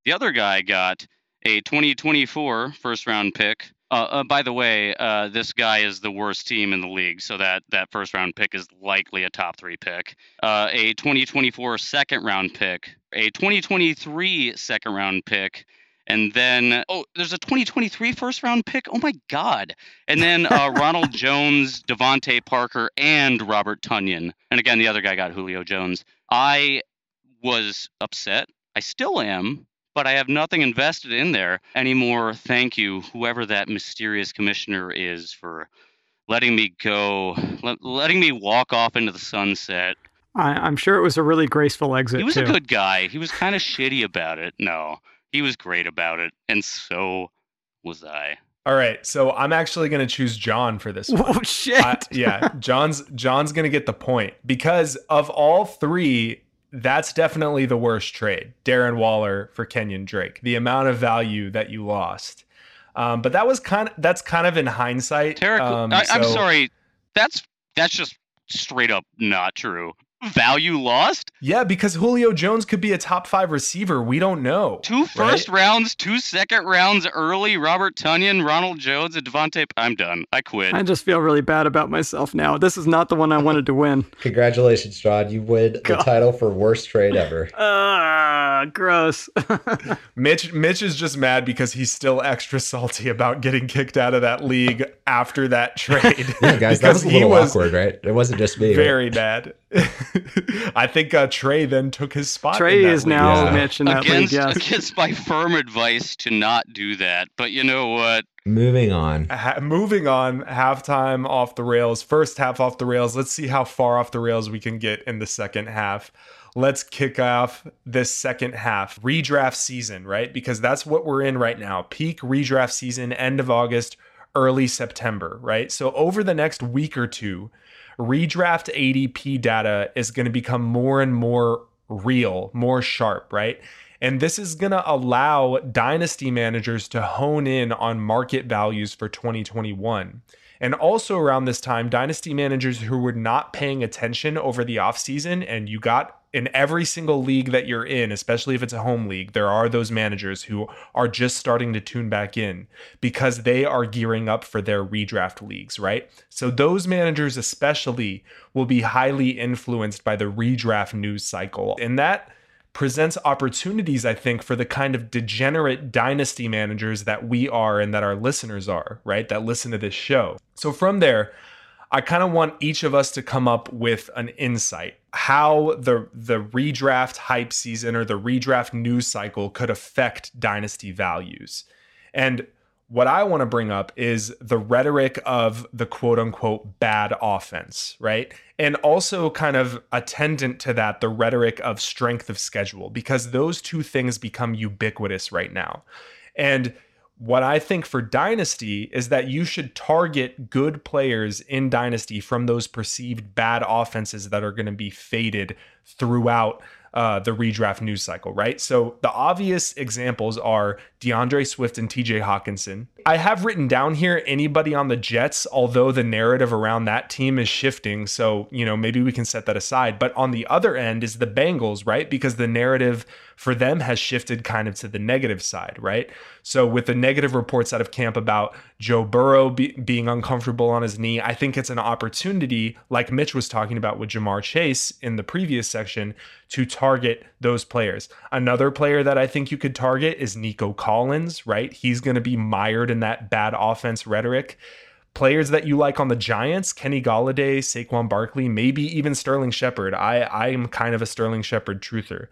The other guy got a 2024 first round pick. Uh, uh, by the way, uh, this guy is the worst team in the league, so that that first round pick is likely a top three pick. Uh, a 2024 second round pick, a 2023 second round pick, and then oh, there's a 2023 first round pick. Oh my god! And then uh, Ronald Jones, DeVante Parker, and Robert Tonyan. And again, the other guy got Julio Jones. I was upset. I still am, but I have nothing invested in there anymore. Thank you, whoever that mysterious commissioner is, for letting me go, let, letting me walk off into the sunset. I, I'm sure it was a really graceful exit. He was too. a good guy. He was kind of shitty about it. No, he was great about it, and so was I. All right, so I'm actually going to choose Jon for this. Oh, one. Oh shit! I, yeah, Jon's Jon's going to get the point because of all three, that's definitely the worst trade. Darren Waller for Kenyon Drake. The amount of value that you lost. Um, but that was kind of that's kind of in hindsight. Tarek, Um, I, I'm so- sorry. That's that's just straight up not true. value lost? Yeah, because Julio Jones could be a top five receiver. We don't know. Two first right? rounds, two second rounds early. Robert Tonyan, Ronald Jones, and DeVante. I'm done. I quit. I just feel really bad about myself now. This is not the one I wanted to win. Congratulations, Strahd. You win the title for worst trade ever. Ah, uh, gross. Mitch Mitch is just mad because he's still extra salty about getting kicked out of that league after that trade. yeah, guys, that was a little was awkward, right? It wasn't just me. Very right? bad. I think uh, Trey then took his spot. Trey is league. now yeah. Mitch in that against, league. Yes. Against my firm advice to not do that, but you know what? Moving on. Ha- moving on. Halftime off the rails. First half off the rails. Let's see how far off the rails we can get in the second half. Let's kick off this second half redraft season, right? Because that's what we're in right now. Peak redraft season, end of August, early September, right? So over the next week or two redraft ADP data is going to become more and more real, more sharp, right? And this is going to allow dynasty managers to hone in on market values for 2021. And also around this time, dynasty managers who were not paying attention over the offseason and you got in every single league that you're in, especially if it's a home league, there are those managers who are just starting to tune back in because they are gearing up for their redraft leagues, right? So those managers especially will be highly influenced by the redraft news cycle. And that presents opportunities, I think, for the kind of degenerate dynasty managers that we are and that our listeners are, right? That listen to this show. So from there, I kind of want each of us to come up with an insight how the the redraft hype season or the redraft news cycle could affect dynasty values. And what I want to bring up is the rhetoric of the quote unquote bad offense, right? And also, kind of attendant to that, the rhetoric of strength of schedule, because those two things become ubiquitous right now. And what I think for Dynasty is that you should target good players in Dynasty from those perceived bad offenses that are going to be faded throughout uh, the redraft news cycle, right? So the obvious examples are D'Andre Swift and TJ Hockenson. I have written down here anybody on the Jets, although the narrative around that team is shifting. So, you know, maybe we can set that aside. But on the other end is the Bengals, right? Because the narrative for them has shifted kind of to the negative side, right? So, with the negative reports out of camp about Joe Burrow be, being uncomfortable on his knee, I think it's an opportunity, like Mitch was talking about with Ja'Marr Chase in the previous section, to target those players. Another player that I think you could target is Nico Collins, right? He's going to be mired in that bad offense rhetoric. Players that you like on the Giants, Kenny Golladay, Saquon Barkley, maybe even Sterling Shepard. I I am kind of a Sterling Shepard truther.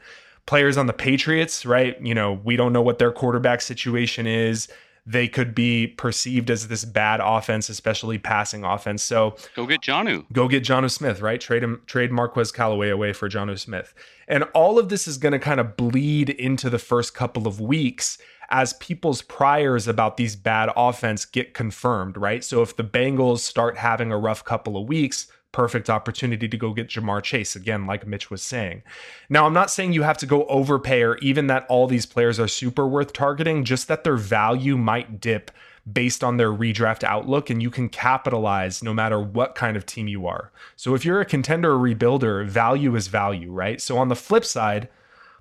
Players on the Patriots, right? You know, we don't know what their quarterback situation is they could be perceived as this bad offense, especially passing offense. So go get Jonnu. Go get Jonnu Smith, right? Trade him, trade Marquez Callaway away for Jonnu Smith. And all of this is going to kind of bleed into the first couple of weeks as people's priors about these bad offense get confirmed, right? So if the Bengals start having a rough couple of weeks, perfect opportunity to go get Ja'Marr Chase again, like Mitch was saying. Now, I'm not saying you have to go overpay or even that all these players are super worth targeting, just that their value might dip based on their redraft outlook and you can capitalize no matter what kind of team you are. So if you're a contender or a rebuilder, value is value, right? So on the flip side,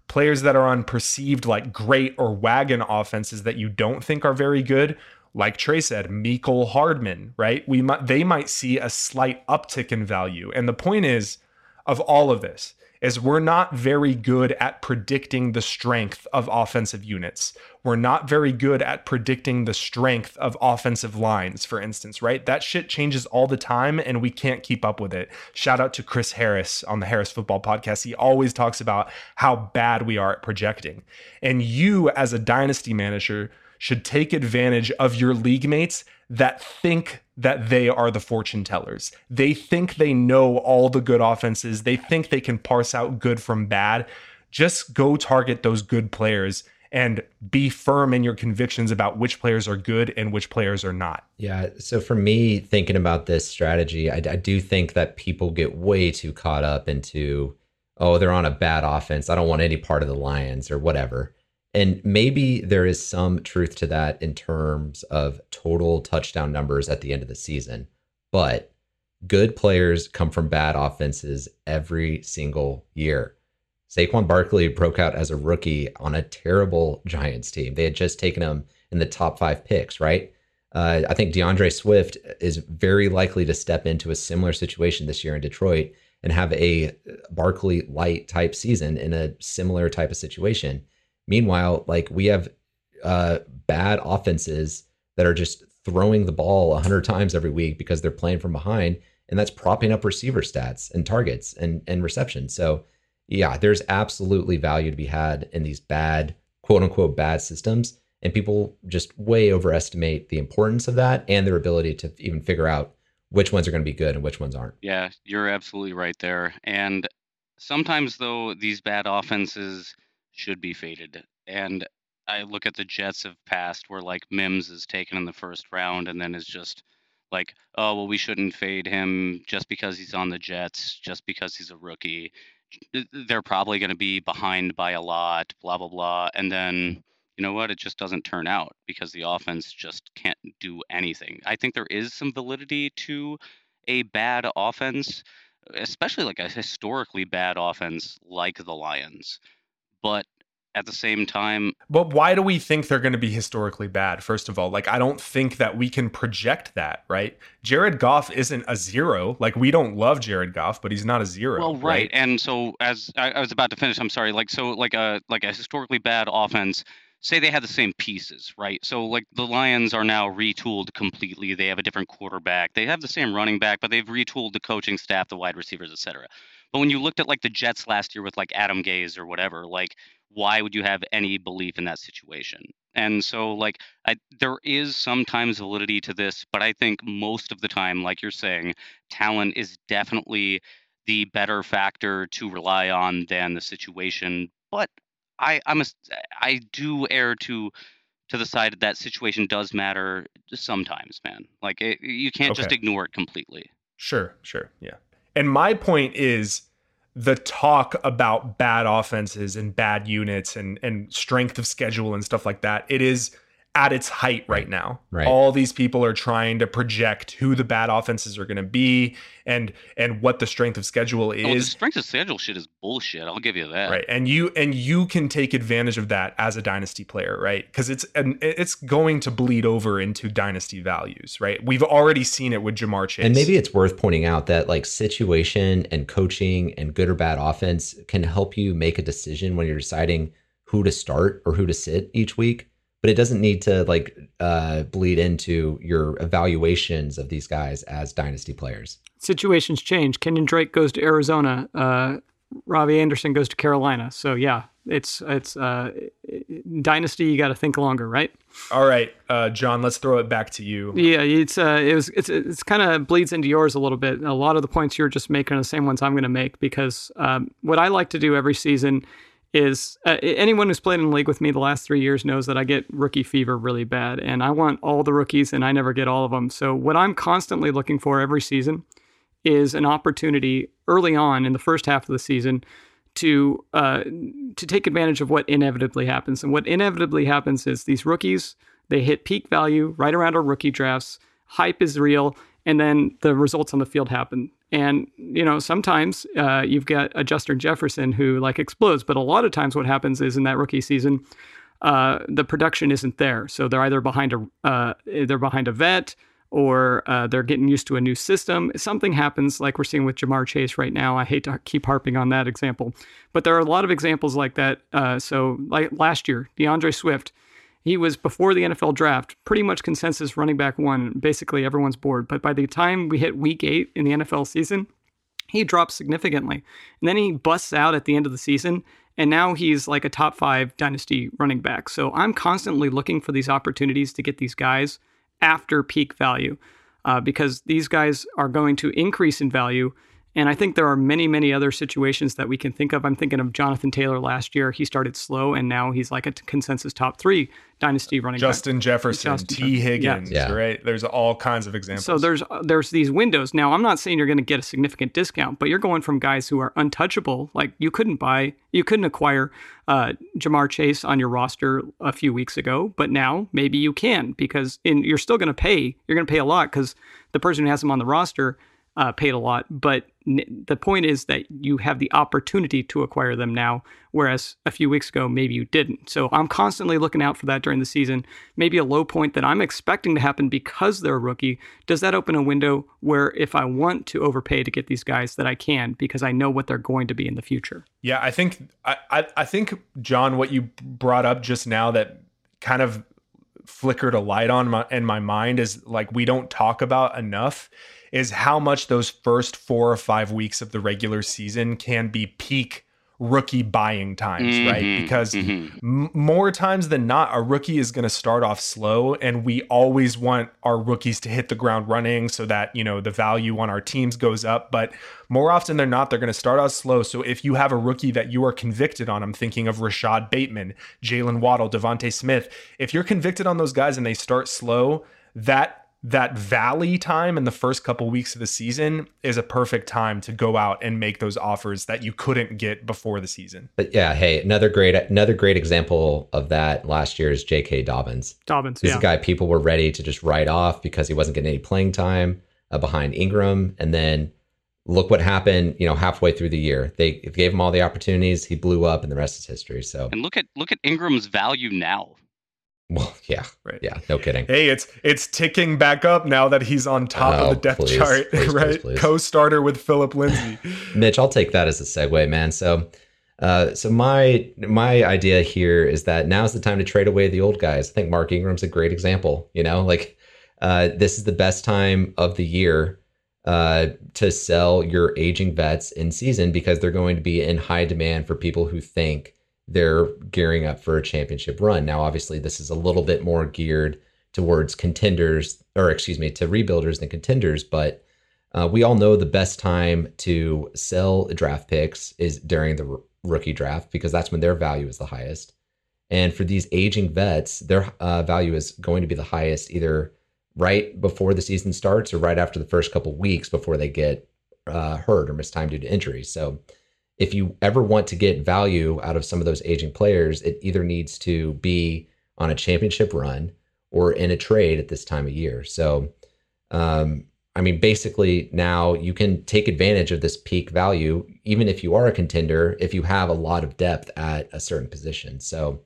players that are on perceived like great or wagon offenses that you don't think are very good like Trey said, Mecole Hardman, right? We might they might see a slight uptick in value. And the point is of all of this is we're not very good at predicting the strength of offensive units. We're not very good at predicting the strength of offensive lines, for instance, right? That shit changes all the time and we can't keep up with it. Shout out to Chris Harris on the Harris Football Podcast. He always talks about how bad we are at projecting. And you, as a dynasty manager, should take advantage of your league mates that think that they are the fortune tellers. They think they know all the good offenses. They think they can parse out good from bad. Just go target those good players and be firm in your convictions about which players are good and which players are not. Yeah. So for me, thinking about this strategy, I, I do think that people get way too caught up into, oh, they're on a bad offense. I don't want any part of the Lions or whatever. And maybe there is some truth to that in terms of total touchdown numbers at the end of the season. But good players come from bad offenses every single year. Saquon Barkley broke out as a rookie on a terrible Giants team. They had just taken him in the top five picks, right? Uh, I think D'Andre Swift is very likely to step into a similar situation this year in Detroit and have a Barkley light type season in a similar type of situation. Meanwhile, like we have uh, bad offenses that are just throwing the ball 100 times every week because they're playing from behind and that's propping up receiver stats and targets and and reception. So, yeah, there's absolutely value to be had in these bad quote unquote bad systems and people just way overestimate the importance of that and their ability to even figure out which ones are going to be good and which ones aren't. Yeah, you're absolutely right there. And sometimes though these bad offenses should be faded. And I look at the Jets of past where like Mims is taken in the first round and then is just like, oh well, we shouldn't fade him just because he's on the Jets, just because he's a rookie. They're probably going to be behind by a lot, blah blah blah, and then you know what? It just doesn't turn out because the offense just can't do anything. I think there is some validity to a bad offense, especially like a historically bad offense like the Lions. But at the same time. But why do we think they're going to be historically bad? First of all, like I don't think that we can project that, right? Jared Goff isn't a zero. Like we don't love Jared Goff, but he's not a zero. Well, right. right? And so as I, I was about to finish, I'm sorry. Like so, like a like a historically bad offense. Say they had the same pieces, right? So like the Lions are now retooled completely. They have a different quarterback. They have the same running back, but they've retooled the coaching staff, the wide receivers, etc. But when you looked at like the Jets last year with like Adam Gase or whatever, like why would you have any belief in that situation? And so, like, I, there is sometimes validity to this, but I think most of the time, like you're saying, talent is definitely the better factor to rely on than the situation. But I, I'm a, I do err to to the side that situation does matter sometimes, man. Like, it, you can't okay. just ignore it completely. Sure, sure, yeah. And my point is the talk about bad offenses and bad units and and strength of schedule and stuff like that. It is at its height right, right now. Right. All these people are trying to project who the bad offenses are going to be and and what the strength of schedule is. Oh, the strength of schedule shit is bullshit. I'll give you that. Right. And you and you can take advantage of that as a dynasty player, right? Cuz it's and it's going to bleed over into dynasty values, right? We've already seen it with Ja'Marr Chase. And maybe it's worth pointing out that like situation and coaching and good or bad offense can help you make a decision when you're deciding who to start or who to sit each week but it doesn't need to like uh, bleed into your evaluations of these guys as dynasty players. Situations change. Kenyon Drake goes to Arizona. Uh, Robbie Anderson goes to Carolina. So yeah, it's it's uh, dynasty. You got to think longer, right? All right, uh, Jon. Let's throw it back to you. Yeah, it's uh, it was it's it's kind of bleeds into yours a little bit. A lot of the points you're just making are the same ones I'm going to make because um, what I like to do every season is uh, anyone who's played in the league with me the last three years knows that I get rookie fever really bad, and I want all the rookies, and I never get all of them. So what I'm constantly looking for every season is an opportunity early on in the first half of the season to uh, to take advantage of what inevitably happens. And what inevitably happens is these rookies they hit peak value right around our rookie drafts. Hype is real, and then the results on the field happen. And you know, sometimes uh, you've got a Justin Jefferson who like explodes, but a lot of times what happens is in that rookie season, uh, the production isn't there. So they're either behind a uh, they're behind a vet or uh, they're getting used to a new system. Something happens, like we're seeing with Ja'Marr Chase right now. I hate to keep harping on that example, but there are a lot of examples like that. Uh, so, like last year, D'Andre Swift he was before the NFL draft, pretty much consensus running back one. Basically, everyone's bored. But by the time we hit week eight in the NFL season, he dropped significantly. And then he busts out at the end of the season. And now he's like a top five dynasty running back. So I'm constantly looking for these opportunities to get these guys after peak value uh, because these guys are going to increase in value and I think there are many, many other situations that we can think of. I'm thinking of Jonathan Taylor last year. He started slow, and now he's like a consensus top three dynasty running Justin back. Jefferson, Justin T. Higgins, yeah. right? There's all kinds of examples. So there's there's these windows. Now, I'm not saying you're going to get a significant discount, but you're going from guys who are untouchable. Like you couldn't buy, you couldn't acquire uh, Ja'Marr Chase on your roster a few weeks ago, but now maybe you can because in, you're still going to pay. You're going to pay a lot because the person who has him on the roster uh, paid a lot. But n- the point is that you have the opportunity to acquire them now, whereas a few weeks ago, maybe you didn't. So I'm constantly looking out for that during the season. Maybe a low point that I'm expecting to happen because they're a rookie. Does that open a window where if I want to overpay to get these guys, that I can because I know what they're going to be in the future? Yeah, I think I, I, I think Jon, what you brought up just now that kind of flickered a light on my in my mind is like we don't talk about enough is how much those first four or five weeks of the regular season can be peak rookie buying times, mm-hmm, right? Because mm-hmm. m- more times than not, a rookie is going to start off slow, and we always want our rookies to hit the ground running so that you know the value on our teams goes up. But more often than not, they're going to start out slow. So if you have a rookie that you are convicted on, I'm thinking of Rashod Bateman, Jaylen Waddle, DeVonta Smith. If you're convicted on those guys and they start slow, that that valley time in the first couple weeks of the season is a perfect time to go out and make those offers that you couldn't get before the season. But yeah, hey, another great another great example of that last year is J.K. Dobbins. Dobbins, he's yeah. a guy people were ready to just write off because he wasn't getting any playing time uh, behind Ingram, and then look what happened. You know, halfway through the year, they gave him all the opportunities. He blew up, and the rest is history. So, and look at look at Ingram's value now. Well, yeah, right. Yeah, no kidding. Hey, it's it's ticking back up now that he's on top oh, of the depth please, chart, please, right? Please, Co-starter with Phillip Lindsay. Mitch, I'll take that as a segue, man. So, uh, so my my idea here is that now's the time to trade away the old guys. I think Mark Ingram's a great example. You know, like uh, this is the best time of the year uh, to sell your aging vets in season because they're going to be in high demand for people who think they're gearing up for a championship run. Now, obviously, this is a little bit more geared towards contenders, or excuse me, to rebuilders than contenders, but uh, we all know the best time to sell draft picks is during the r- rookie draft because that's when their value is the highest. And for these aging vets, their uh, value is going to be the highest either right before the season starts or right after the first couple weeks before they get uh, hurt or miss time due to injury. So if you ever want to get value out of some of those aging players, it either needs to be on a championship run or in a trade at this time of year. So, um, I mean, basically, now you can take advantage of this peak value, even if you are a contender, if you have a lot of depth at a certain position. So,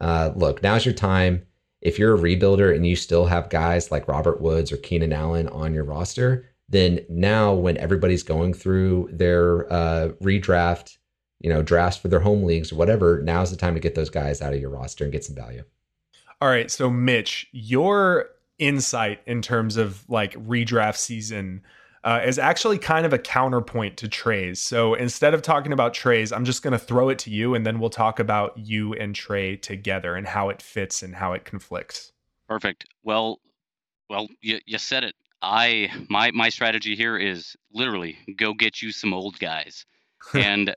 uh, look, now's your time. If you're a rebuilder and you still have guys like Robert Woods or Keenan Allen on your roster, then now when everybody's going through their uh, redraft, you know, drafts for their home leagues or whatever, now's the time to get those guys out of your roster and get some value. All right. So, Mitch, your insight in terms of like redraft season uh, is actually kind of a counterpoint to Trey's. So instead of talking about Trey's, I'm just going to throw it to you and then we'll talk about you and Trey together and how it fits and how it conflicts. Perfect. Well, well, you, you said it. I my my strategy here is literally go get you some old guys, and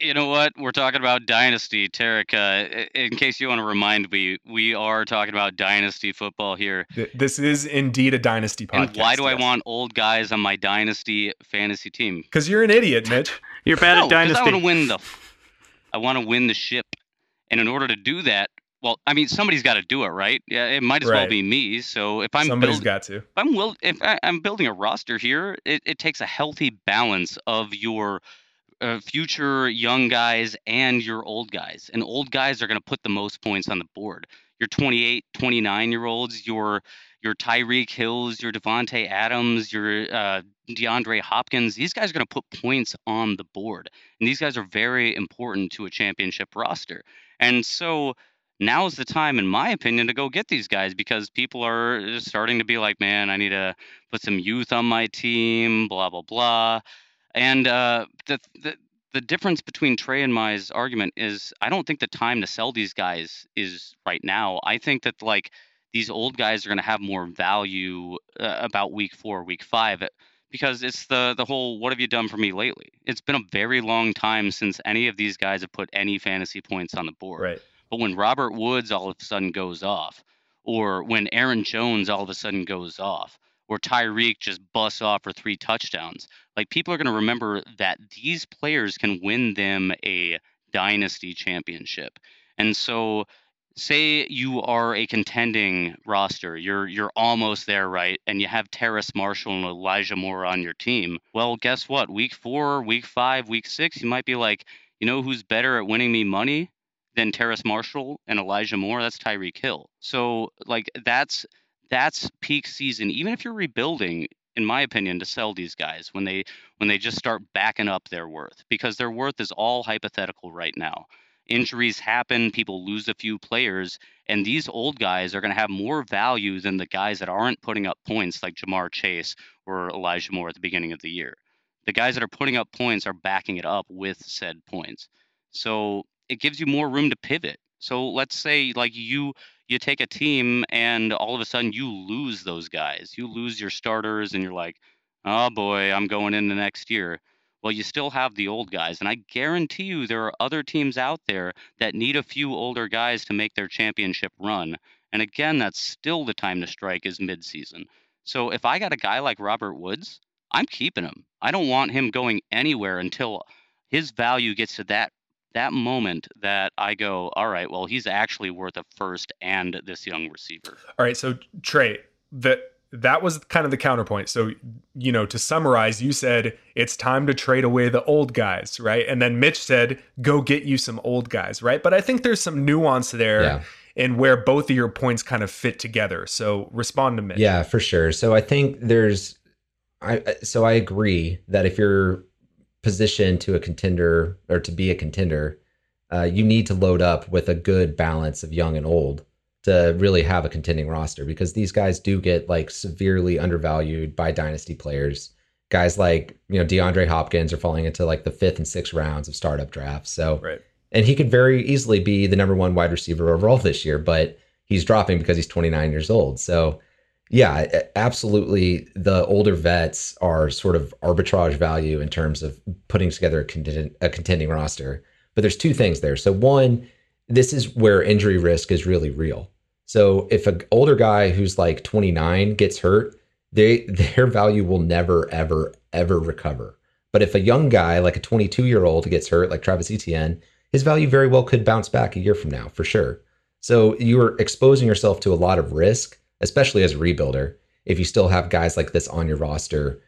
you know what? We're talking about dynasty, Tarek. Uh, in case you want to remind me, we are talking about dynasty football here. This is indeed a dynasty podcast. And why do yes. I want old guys on my dynasty fantasy team? Because you're an idiot, Mitch. you're bad no, at dynasty. I want to win the. I want to win the ship, and in order to do that, well, I mean, somebody's got to do it, right? Yeah, it might as right. well be me. So if I'm somebody's build, got to. If I'm will, if I, am building a roster here, it, it takes a healthy balance of your uh, future young guys and your old guys. And old guys are going to put the most points on the board. Your 28, 29 year olds, your your Tyreek Hills, your Davante Adams, your uh, DeAndre Hopkins. These guys are going to put points on the board, and these guys are very important to a championship roster. And so now's the time, in my opinion, to go get these guys because people are starting to be like, man, I need to put some youth on my team, blah blah blah. And uh, the, the the difference between Trey and my's argument is I don't think the time to sell these guys is right now. I think that like these old guys are going to have more value uh, about week four, week five, because it's the the whole what have you done for me lately? It's been a very long time since any of these guys have put any fantasy points on the board. Right. But when Robert Woods all of a sudden goes off, or when Aaron Jones all of a sudden goes off, or Tyreek just busts off for three touchdowns, like people are going to remember that these players can win them a dynasty championship. And so say you are a contending roster, you're you're almost there, right? And you have Terrace Marshall and Elijah Moore on your team. Well, guess what? Week four, week five, week six, you might be like, you know who's better at winning me money than Terrace Marshall and Elijah Moore? That's Tyreek Hill. So like that's that's peak season. Even if you're rebuilding, in my opinion, to sell these guys when they when they just start backing up their worth because their worth is all hypothetical right now injuries happen, people lose a few players, and these old guys are going to have more value than the guys that aren't putting up points like Ja'Marr Chase or Elijah Moore at the beginning of the year. The guys that are putting up points are backing it up with said points. So it gives you more room to pivot. So let's say like you you take a team and all of a sudden you lose those guys. You lose your starters and you're like, "Oh boy, I'm going into next year." well, you still have the old guys. And I guarantee you there are other teams out there that need a few older guys to make their championship run. And again, that's still the time to strike is midseason. So if I got a guy like Robert Woods, I'm keeping him. I don't want him going anywhere until his value gets to that that moment that I go, all right, well, he's actually worth a first and this young receiver. All right, so Trey, the that was kind of the counterpoint. So, you know, to summarize, you said it's time to trade away the old guys, right? And then Mitch said, go get you some old guys, right? But I think there's some nuance there yeah. in where both of your points kind of fit together. So, respond to Mitch. Yeah, for sure. So, I think there's, I so I agree that if you're positioned to a contender or to be a contender, uh, you need to load up with a good balance of young and old to really have a contending roster because these guys do get like severely undervalued by dynasty players. Guys like, you know, DeAndre Hopkins are falling into like the fifth and sixth rounds of startup drafts. So, right. and he could very easily be the number one wide receiver overall this year, but he's dropping because he's 29 years old. So, yeah, absolutely. The older vets are sort of arbitrage value in terms of putting together a, a contending roster. But there's two things there. So, one, this is where injury risk is really real. So if an older guy who's like 29 gets hurt, they their value will never ever ever recover. But if a young guy like a 22 year old gets hurt, like Travis Etienne, his value very well could bounce back a year from now for sure. So you're exposing yourself to a lot of risk, especially as a rebuilder, if you still have guys like this on your roster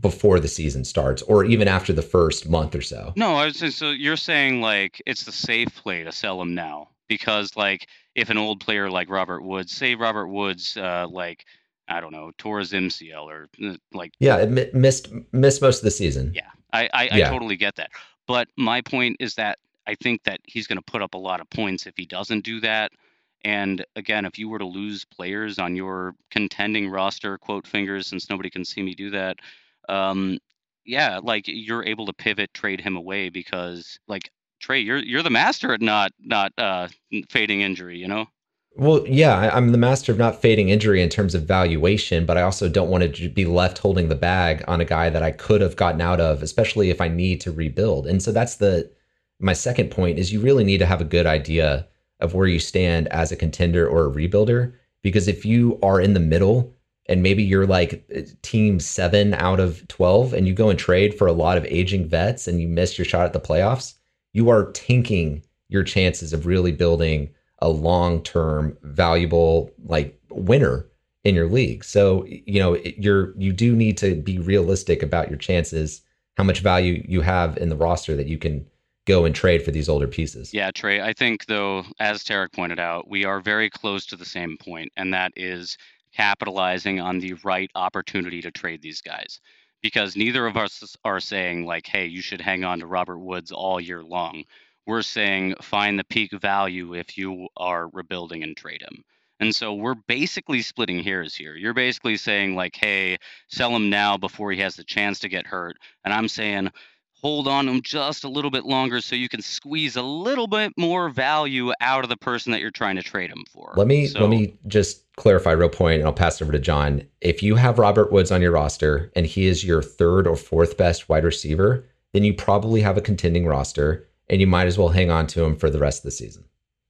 before the season starts or even after the first month or so. No, I was just, so you're saying like it's the safe play to sell them now because like if an old player like Robert Woods, say Robert Woods, uh, like I don't know, tore his MCL or uh, like yeah, it missed missed most of the season. Yeah, I I, yeah. I totally get that. But my point is that I think that he's going to put up a lot of points if he doesn't do that. And again, if you were to lose players on your contending roster, quote fingers, since nobody can see me do that, um, yeah, like you're able to pivot, trade him away because like Trey, you're you're the master at not not uh, fading injury. You know. Well, yeah, I'm the master of not fading injury in terms of valuation, but I also don't want to be left holding the bag on a guy that I could have gotten out of, especially if I need to rebuild. And so that's the my second point is you really need to have a good idea of where you stand as a contender or a rebuilder because if you are in the middle and maybe you're like uh, team 7 out of 12 and you go and trade for a lot of aging vets and you miss your shot at the playoffs, you are tanking your chances of really building a long-term valuable like winner in your league. So, you know, you're you do need to be realistic about your chances, how much value you have in the roster that you can go and trade for these older pieces. Yeah, Trey, I think though as Tarek pointed out, we are very close to the same point and that is capitalizing on the right opportunity to trade these guys. Because neither of us are saying like hey you should hang on to robert woods all year long. We're saying find the peak value if you are rebuilding and trade him. And so we're basically splitting hairs here. You're basically saying like hey sell him now before he has the chance to get hurt. And i'm saying hold on to them just a little bit longer so you can squeeze a little bit more value out of the person that you're trying to trade them for. Let me so, let me just clarify real point and I'll pass it over to Jon. If you have Robert Woods on your roster and he is your third or fourth best wide receiver, then you probably have a contending roster and you might as well hang on to him for the rest of the season.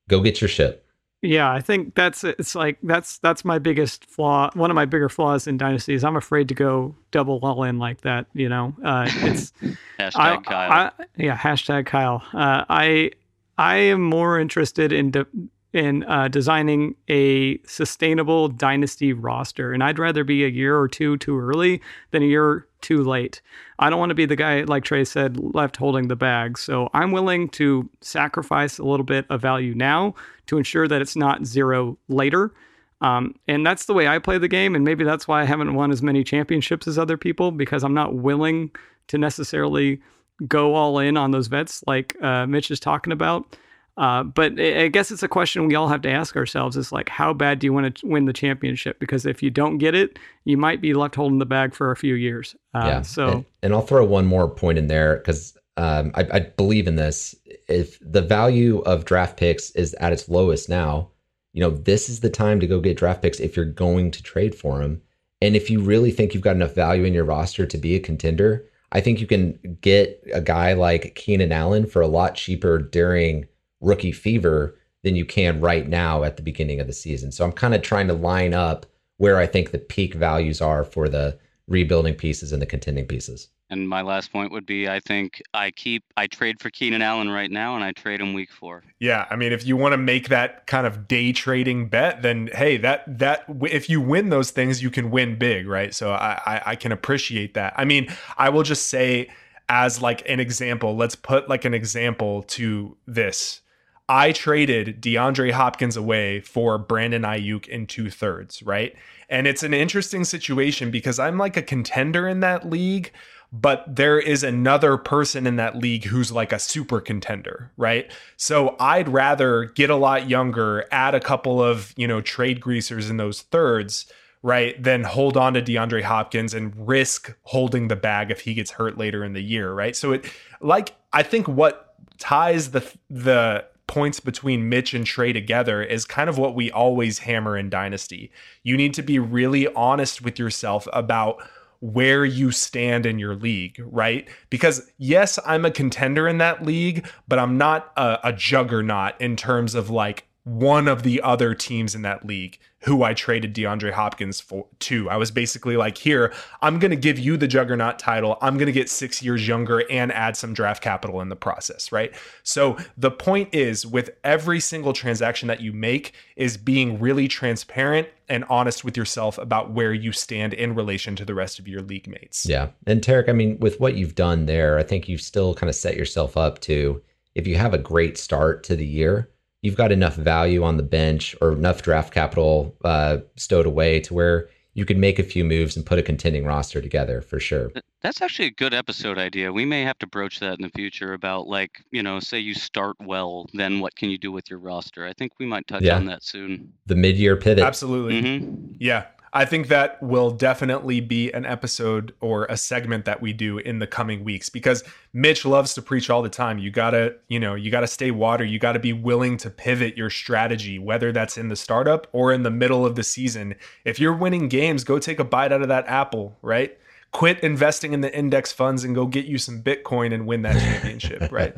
Go get your ship. Yeah, I think that's it's like that's that's my biggest flaw. One of my bigger flaws in dynasties. I'm afraid to go double all in like that. You know, uh, it's hashtag I, Kyle. I, yeah, hashtag Kyle. Uh, I I am more interested in de- in uh, designing a sustainable dynasty roster. And I'd rather be a year or two too early than a year too late. I don't want to be the guy, like Trey said, left holding the bag. So I'm willing to sacrifice a little bit of value now to ensure that it's not zero later. Um, and that's the way I play the game. And maybe that's why I haven't won as many championships as other people because I'm not willing to necessarily go all in on those vets like uh, Mitch is talking about. Uh, but I guess it's a question we all have to ask ourselves: is like, how bad do you want to win the championship? Because if you don't get it, you might be left holding the bag for a few years. Uh, yeah. So, and, and, I'll throw one more point in there because um, I, I believe in this. If the value of draft picks is at its lowest now, you know, this is the time to go get draft picks if you're going to trade for them. And if you really think you've got enough value in your roster to be a contender, I think you can get a guy like Keenan Allen for a lot cheaper during rookie fever than you can right now at the beginning of the season. So I'm kind of trying to line up where I think the peak values are for the rebuilding pieces and the contending pieces. And my last point would be I think I keep I trade for Keenan Allen right now and I trade him week 4. Yeah, I mean if you want to make that kind of day trading bet then hey, that that if you win those things you can win big, right? So I I, I can appreciate that. I mean, I will just say as like an example, let's put like an example to this. I traded DeAndre Hopkins away for Brandon Aiyuk in two thirds, right? And it's an interesting situation because I'm like a contender in that league, but there is another person in that league who's like a super contender, right? So I'd rather get a lot younger, add a couple of, you know, trade greasers in those thirds, right? Than hold on to DeAndre Hopkins and risk holding the bag if he gets hurt later in the year, right? So it like I think what ties the the points between Mitch and Trey together is kind of what we always hammer in Dynasty. You need to be really honest with yourself about where you stand in your league, right? Because yes, I'm a contender in that league, but I'm not a, a juggernaut in terms of like one of the other teams in that league who I traded DeAndre Hopkins for to. I was basically like, here, I'm going to give you the juggernaut title. I'm going to get 6 years younger and add some draft capital in the process, right? So the point is with every single transaction that you make is being really transparent and honest with yourself about where you stand in relation to the rest of your league mates. Yeah. And Tarek, I mean, with what you've done there, I think you've still kind of set yourself up to if you have a great start to the year, you've got enough value on the bench or enough draft capital uh, stowed away to where you could make a few moves and put a contending roster together for sure. That's actually a good episode idea. We may have to broach that in the future about like, you know, say you start well, then what can you do with your roster? I think we might touch yeah. on that soon. The mid-year pivot. Absolutely. Mm-hmm. Yeah. I think that will definitely be an episode or a segment that we do in the coming weeks because Mitch loves to preach all the time. You got to, you know, you got to stay water. You got to be willing to pivot your strategy, whether that's in the startup or in the middle of the season. If you're winning games, go take a bite out of that apple, right? Quit investing in the index funds and go get you some Bitcoin and win that championship, right?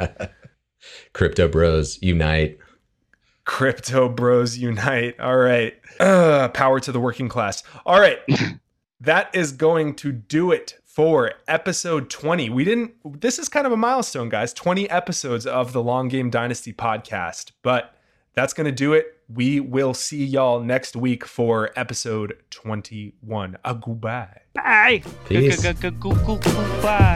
Crypto bros unite. Crypto bros unite. All right. Uh, power to the working class. All right. that is going to do it for episode 20. We didn't, this is kind of a milestone, guys 20 episodes of the Long Game Dynasty podcast, but that's going to do it. We will see y'all next week for episode 21. A goodbye. Bye. Peace. Goodbye.